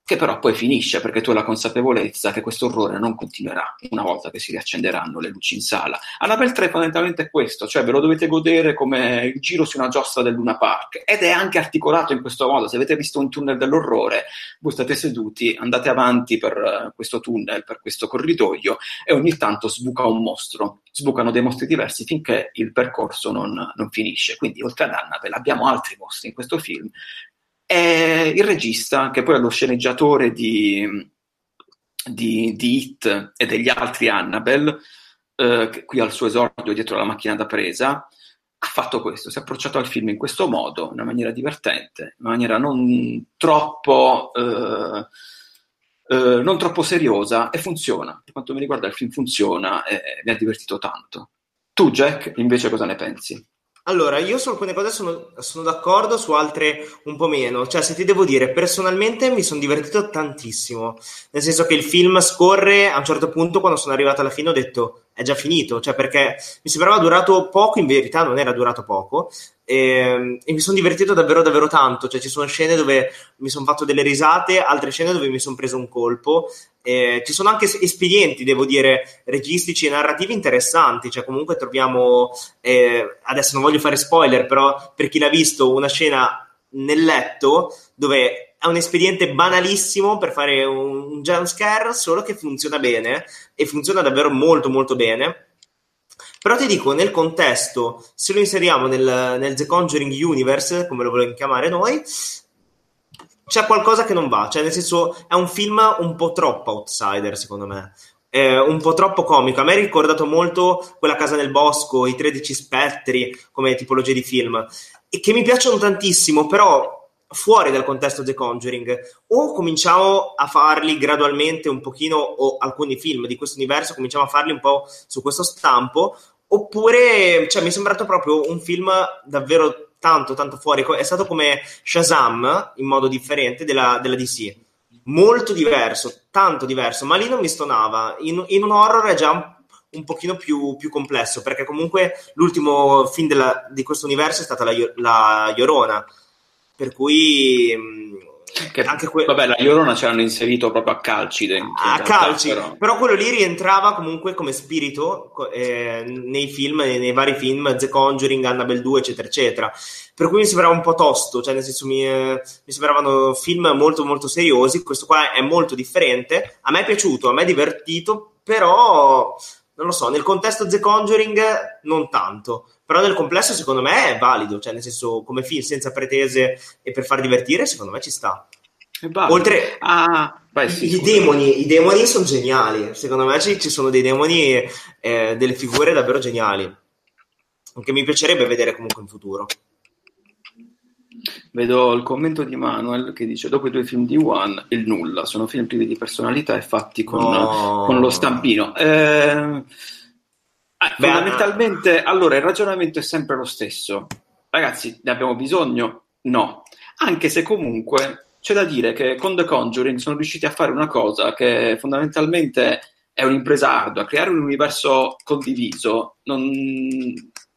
A: che però poi finisce perché tu hai la consapevolezza che questo orrore non continuerà una volta che si riaccenderanno le luci in sala. Annabelle 3 fondamentalmente è questo, cioè ve lo dovete godere come il giro su una giostra del Luna Park ed è anche articolato in questo modo, se avete visto un tunnel dell'orrore, voi state seduti, andate avanti per uh, questo tunnel, per questo corridoio e ogni tanto sbuca un mostro, sbucano dei mostri diversi finché il percorso non, non finisce. Quindi oltre ad Annabelle abbiamo altri mostri in questo film è il regista, che poi è lo sceneggiatore di, di, di Hit e degli altri Annabelle, eh, qui al suo esordio dietro la macchina da presa, ha fatto questo, si è approcciato al film in questo modo, in una maniera divertente, in una maniera non troppo, eh, eh, non troppo seriosa e funziona. Per quanto mi riguarda il film funziona e mi ha divertito tanto. Tu, Jack, invece cosa ne pensi?
B: Allora, io su alcune cose sono, sono, d'accordo, su altre un po' meno. Cioè, se ti devo dire, personalmente mi sono divertito tantissimo. Nel senso che il film scorre, a un certo punto, quando sono arrivato alla fine, ho detto è già finito. Cioè, perché mi sembrava durato poco, in verità non era durato poco. E, ehm, e mi sono divertito davvero, davvero tanto. Cioè, ci sono scene dove mi sono fatto delle risate, altre scene dove mi sono preso un colpo. Eh, ci sono anche espedienti, devo dire, registici e narrativi interessanti. Cioè, comunque troviamo. Eh, adesso non voglio fare spoiler, però per chi l'ha visto, una scena nel letto dove è un espediente banalissimo per fare un jump scare, solo che funziona bene e funziona davvero molto, molto bene. Però ti dico, nel contesto, se lo inseriamo nel, nel The Conjuring Universe, come lo vogliamo chiamare noi, c'è qualcosa che non va, cioè nel senso è un film un po' troppo outsider secondo me, è un po' troppo comico, a me ha ricordato molto quella casa nel bosco, i 13 spettri come tipologia di film, e che mi piacciono tantissimo, però fuori dal contesto The Conjuring. O cominciamo a farli gradualmente un pochino o alcuni film di questo universo cominciamo a farli un po' su questo stampo oppure cioè, mi è sembrato proprio un film davvero tanto, tanto fuori. È stato come Shazam in modo differente della, della DC. molto diverso, tanto diverso, ma lì non mi stonava. In, in un horror è già un, un pochino più, più, complesso, perché comunque l'ultimo film della, di questo universo è stata la, la Llorona, per cui mm,
A: che, anche que- vabbè, la Llorona ce l'hanno inserito proprio a calci dentro.
B: A calci, però. però. quello lì rientrava comunque come spirito eh, nei film, nei, nei, vari film, The Conjuring, Annabelle 2, eccetera, eccetera. Per cui mi sembrava un po' tosto, cioè nel senso mi, eh, mi sembravano film molto molto seriosi. Questo qua è molto differente. A me è piaciuto, a me è divertito, però non lo so, nel contesto The Conjuring non tanto, però nel complesso secondo me è valido, cioè nel senso come film senza pretese e per far divertire secondo me ci sta. Oltre ah, beh, sì, i, demoni, i demoni sono geniali, secondo me ci, ci sono dei demoni, eh, delle figure davvero geniali, che mi piacerebbe vedere comunque in futuro.
A: Vedo il commento di Manuel che dice: Dopo i due film di One, il nulla. Sono film privi di personalità e fatti con, no. con lo stampino. Eh, Beh, fondamentalmente, allora il ragionamento è sempre lo stesso. Ragazzi, ne abbiamo bisogno? No. Anche se comunque c'è da dire che con The Conjuring sono riusciti a fare una cosa che fondamentalmente è un'impresa ardua. Creare un universo condiviso non,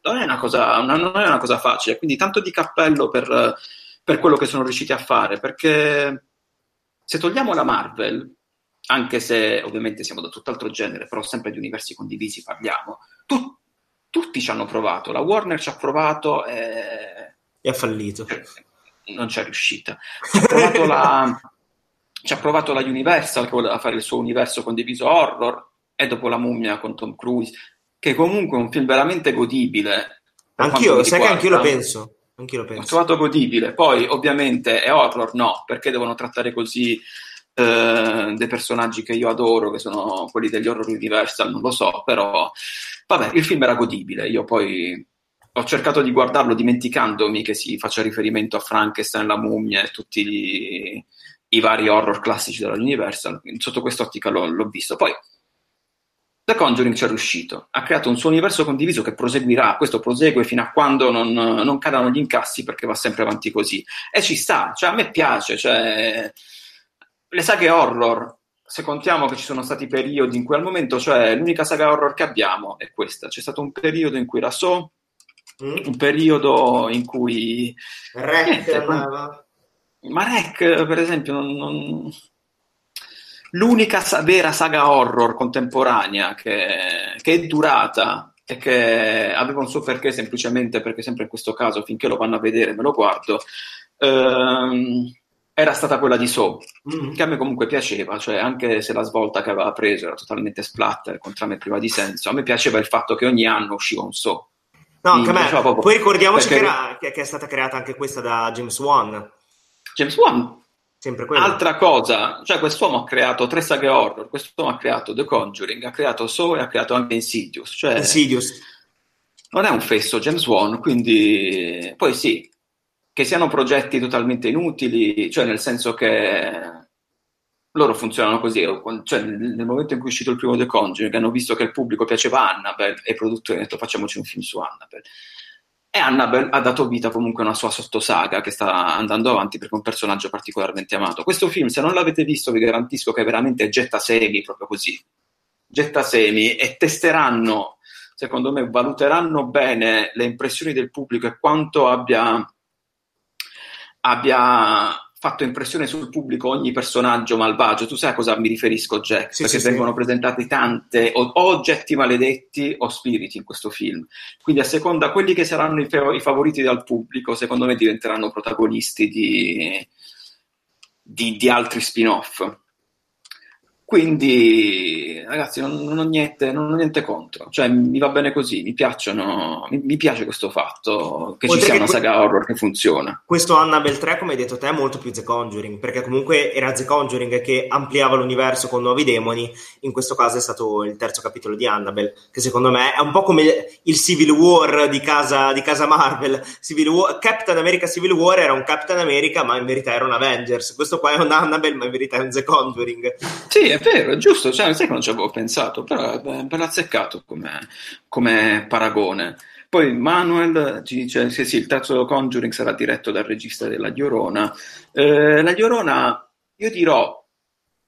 A: non, è, una cosa, non è una cosa facile. Quindi tanto di cappello per per quello che sono riusciti a fare, perché se togliamo la Marvel, anche se ovviamente siamo da tutt'altro genere, però sempre di universi condivisi parliamo, tu, tutti ci hanno provato, la Warner ci ha provato e...
B: e ha fallito.
A: Non c'è riuscita. Ci ha provato la... ci ha provato la Universal che voleva fare il suo universo condiviso horror e dopo la mummia con Tom Cruise, che comunque è un film veramente godibile.
B: Anch'io, sai che anch'io lo penso. Anch'io lo penso.
A: Ho trovato godibile. Poi, ovviamente, è horror? No, perché devono trattare così eh, dei personaggi che io adoro, che sono quelli degli horror Universal, non lo so, però vabbè, il film era godibile. Io poi ho cercato di guardarlo dimenticandomi che si faccia riferimento a Frankenstein, la mummia e tutti gli, i vari horror classici della Universal. Sotto quest'ottica l'ho, l'ho visto. Poi The Conjuring ci è riuscito, ha creato un suo universo condiviso che proseguirà, questo prosegue fino a quando non, non cadano gli incassi perché va sempre avanti così. E ci sta, cioè a me piace, cioè, le saghe horror, se contiamo che ci sono stati periodi in cui al momento, cioè l'unica saga horror che abbiamo è questa, c'è stato un periodo in cui la So, mm. un periodo in cui...
B: Rec niente, andava.
A: Ma Rec, per esempio, non, non l'unica vera saga horror contemporanea che, che, è durata e che aveva un suo perché semplicemente perché sempre in questo caso finché lo vanno a vedere me lo guardo ehm, era stata quella di So mm. che a me comunque piaceva cioè anche se la svolta che aveva preso era totalmente splatter con trame priva di senso a me piaceva il fatto che ogni anno usciva un So
B: No, anche a me. Poi ricordiamoci perché... che, era, che, è stata creata anche questa da James Wan.
A: James Wan, Sempre quello. Altra cosa, cioè quest'uomo ha creato tre saghe horror, quest'uomo ha creato The Conjuring, ha creato Saw e ha creato anche Insidious. Cioè,
B: Insidious.
A: Non è un fesso James Wan, quindi poi sì, che siano progetti totalmente inutili, cioè nel senso che loro funzionano così, cioè nel momento in cui è uscito il primo The Conjuring hanno visto che il pubblico piaceva Annabelle e i produttori hanno detto facciamoci un film su Annabelle e Annabelle ha dato vita comunque a una sua sottosaga che sta andando avanti perché è un personaggio particolarmente amato. Questo film, se non l'avete visto, vi garantisco che veramente getta semi proprio così. Getta semi e testeranno, secondo me, valuteranno bene le impressioni del pubblico e quanto abbia, abbia fatto impressione sul pubblico ogni personaggio malvagio. Tu sai a cosa mi riferisco, Jack? Sì, Perché sì, vengono sì. presentati tante o, o, oggetti maledetti o spiriti in questo film. Quindi, a seconda quelli che saranno i, i favoriti dal pubblico, secondo me diventeranno protagonisti di, di, di altri spin-off. Quindi, ragazzi, non, non, ho niente, non, ho niente, contro. Cioè, mi va bene così, mi piacciono, mi, mi piace questo fatto che Oltre ci sia una que- saga horror che funziona.
B: Questo Annabelle 3, come hai detto te, è molto più The Conjuring, perché comunque era The Conjuring che ampliava l'universo con nuovi demoni. In questo caso è stato il terzo capitolo di Annabelle, che secondo me è un po' come il Civil War di casa, di casa Marvel. War, Captain America Civil War era un Captain America, ma in verità era un Avengers. Questo qua è un Annabelle, ma in verità è un The Conjuring.
A: Sì, vero, è giusto, cioè, sai che non ci avevo pensato, però è bello azzeccato come, come paragone. Poi Manuel ci dice che sì, il terzo Conjuring sarà diretto dal regista della Llorona. Eh, la Llorona, io dirò,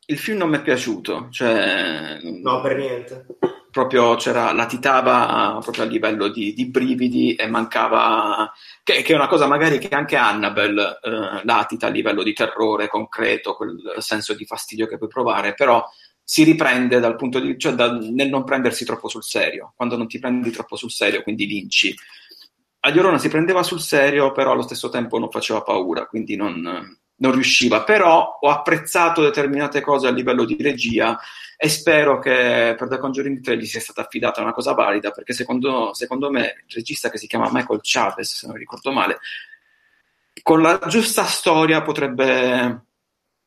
A: il film non mi è piaciuto, cioè...
B: No, per niente.
A: Proprio c'era, latitava proprio a livello di, di brividi e mancava... Che, che, è una cosa magari che anche Annabelle eh, latita a livello di terrore concreto, quel senso di fastidio che puoi provare, però si riprende dal punto di cioè da, nel non prendersi troppo sul serio. Quando non ti prendi troppo sul serio, quindi vinci. A Llorona si prendeva sul serio, però allo stesso tempo non faceva paura, quindi non, non riusciva. Però ho apprezzato determinate cose a livello di regia e spero che per The Conjuring 3 gli sia stata affidata una cosa valida, perché secondo, secondo me il regista che si chiama Michael Chavez, se non ricordo male, con la giusta storia potrebbe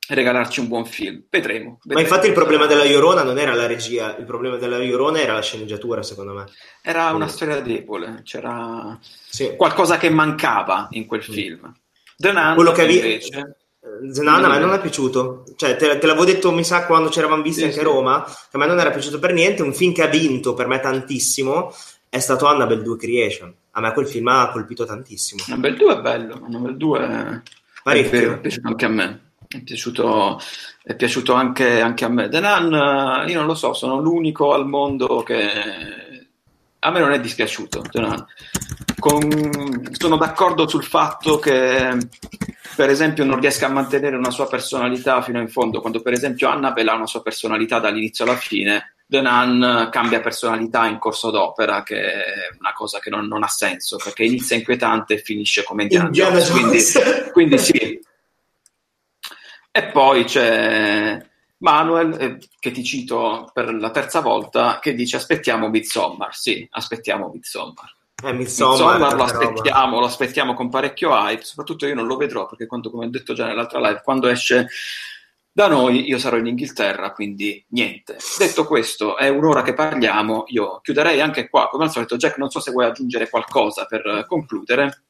A: regalarci un buon film. Vedremo, vedremo.
B: Ma infatti il problema della Iorona non era la regia, il problema della Iorona era la sceneggiatura, secondo me.
A: Era una storia debole, c'era sì. qualcosa che mancava in quel film.
B: The Nun, Quello che invece... The Nun a me non è piaciuto, cioè te, te l'avevo detto mi sa quando ci eravamo visti sì, anche a Roma, che a me non era piaciuto per niente, un film che ha vinto per me tantissimo è stato Annabelle 2 Creation, a me quel film ha colpito tantissimo.
A: Annabelle 2 è bello, Annabelle 2 è... Parecchio. È piaciuto anche a me è piaciuto, è piaciuto anche, anche, a me. The Nun, io non lo so, sono l'unico al mondo che a me non è dispiaciuto. Con, sono d'accordo sul fatto che, per esempio, non riesca a mantenere una sua personalità fino in fondo. Quando, per esempio, Annabelle ha una sua personalità dall'inizio alla fine, The Nun cambia personalità in corso d'opera, che è una cosa che non, non ha senso perché inizia inquietante e finisce come Indiana Jones. Quindi, quindi sì, e poi c'è Manuel, eh, che ti cito per la terza volta, che dice aspettiamo Midsommar. Sì, aspettiamo Midsommar.
B: Eh, Midsommar, Midsommar
A: lo aspettiamo, lo aspettiamo con parecchio hype, soprattutto io non lo vedrò perché quando, come ho detto già nell'altra live, quando esce da noi io sarò in Inghilterra, quindi niente. Detto questo, è un'ora che parliamo, io chiuderei anche qua, come al solito Jack, non so se vuoi aggiungere qualcosa per concludere.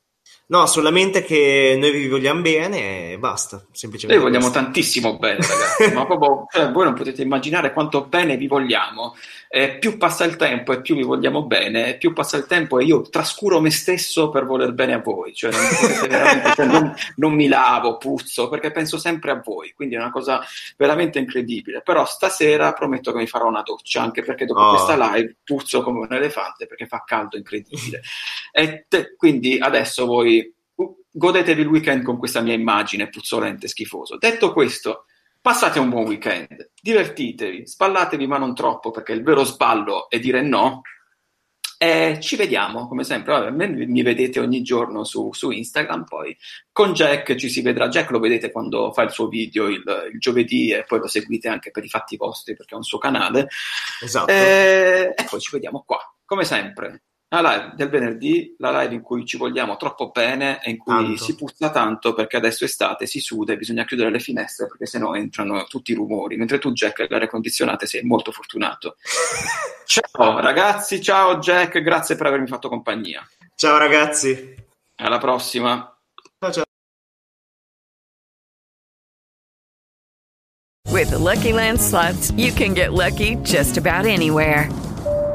B: No, solamente che noi vi vogliamo bene e basta. Semplicemente
A: noi vogliamo tantissimo bene, ragazzi, ma proprio cioè, voi non potete immaginare quanto bene vi vogliamo. Eh, più passa il tempo e più vi vogliamo bene, più passa il tempo e io trascuro me stesso per voler bene a voi. Cioè, non, cioè, non, non mi lavo, puzzo, perché penso sempre a voi. Quindi è una cosa veramente incredibile. Però stasera prometto che mi farò una doccia, anche perché dopo oh. questa live puzzo come un elefante perché fa caldo incredibile. e te, quindi adesso voi godetevi il weekend con questa mia immagine puzzolente e schifoso. Detto questo, passate un buon weekend, divertitevi, spallatevi ma non troppo perché il vero sballo è dire no. E ci vediamo come sempre. Vabbè, mi vedete ogni giorno su, su, Instagram. Poi con Jack ci si vedrà. Jack lo vedete quando fa il suo video il, il giovedì e poi lo seguite anche per i fatti vostri perché è un suo canale.
B: Esatto.
A: E, e poi ci vediamo qua, come sempre la live del venerdì, la live in cui ci vogliamo troppo bene e in cui tanto. si puzza tanto perché adesso è estate, si suda e bisogna chiudere le finestre perché sennò entrano tutti i rumori. Mentre tu, Jack, l'aria condizionata sei molto fortunato. ciao ragazzi, ciao Jack, grazie per avermi fatto compagnia.
B: Ciao ragazzi.
A: Alla prossima.
B: Ciao ciao.
C: With the Lucky Land slots, you can get lucky just about anywhere.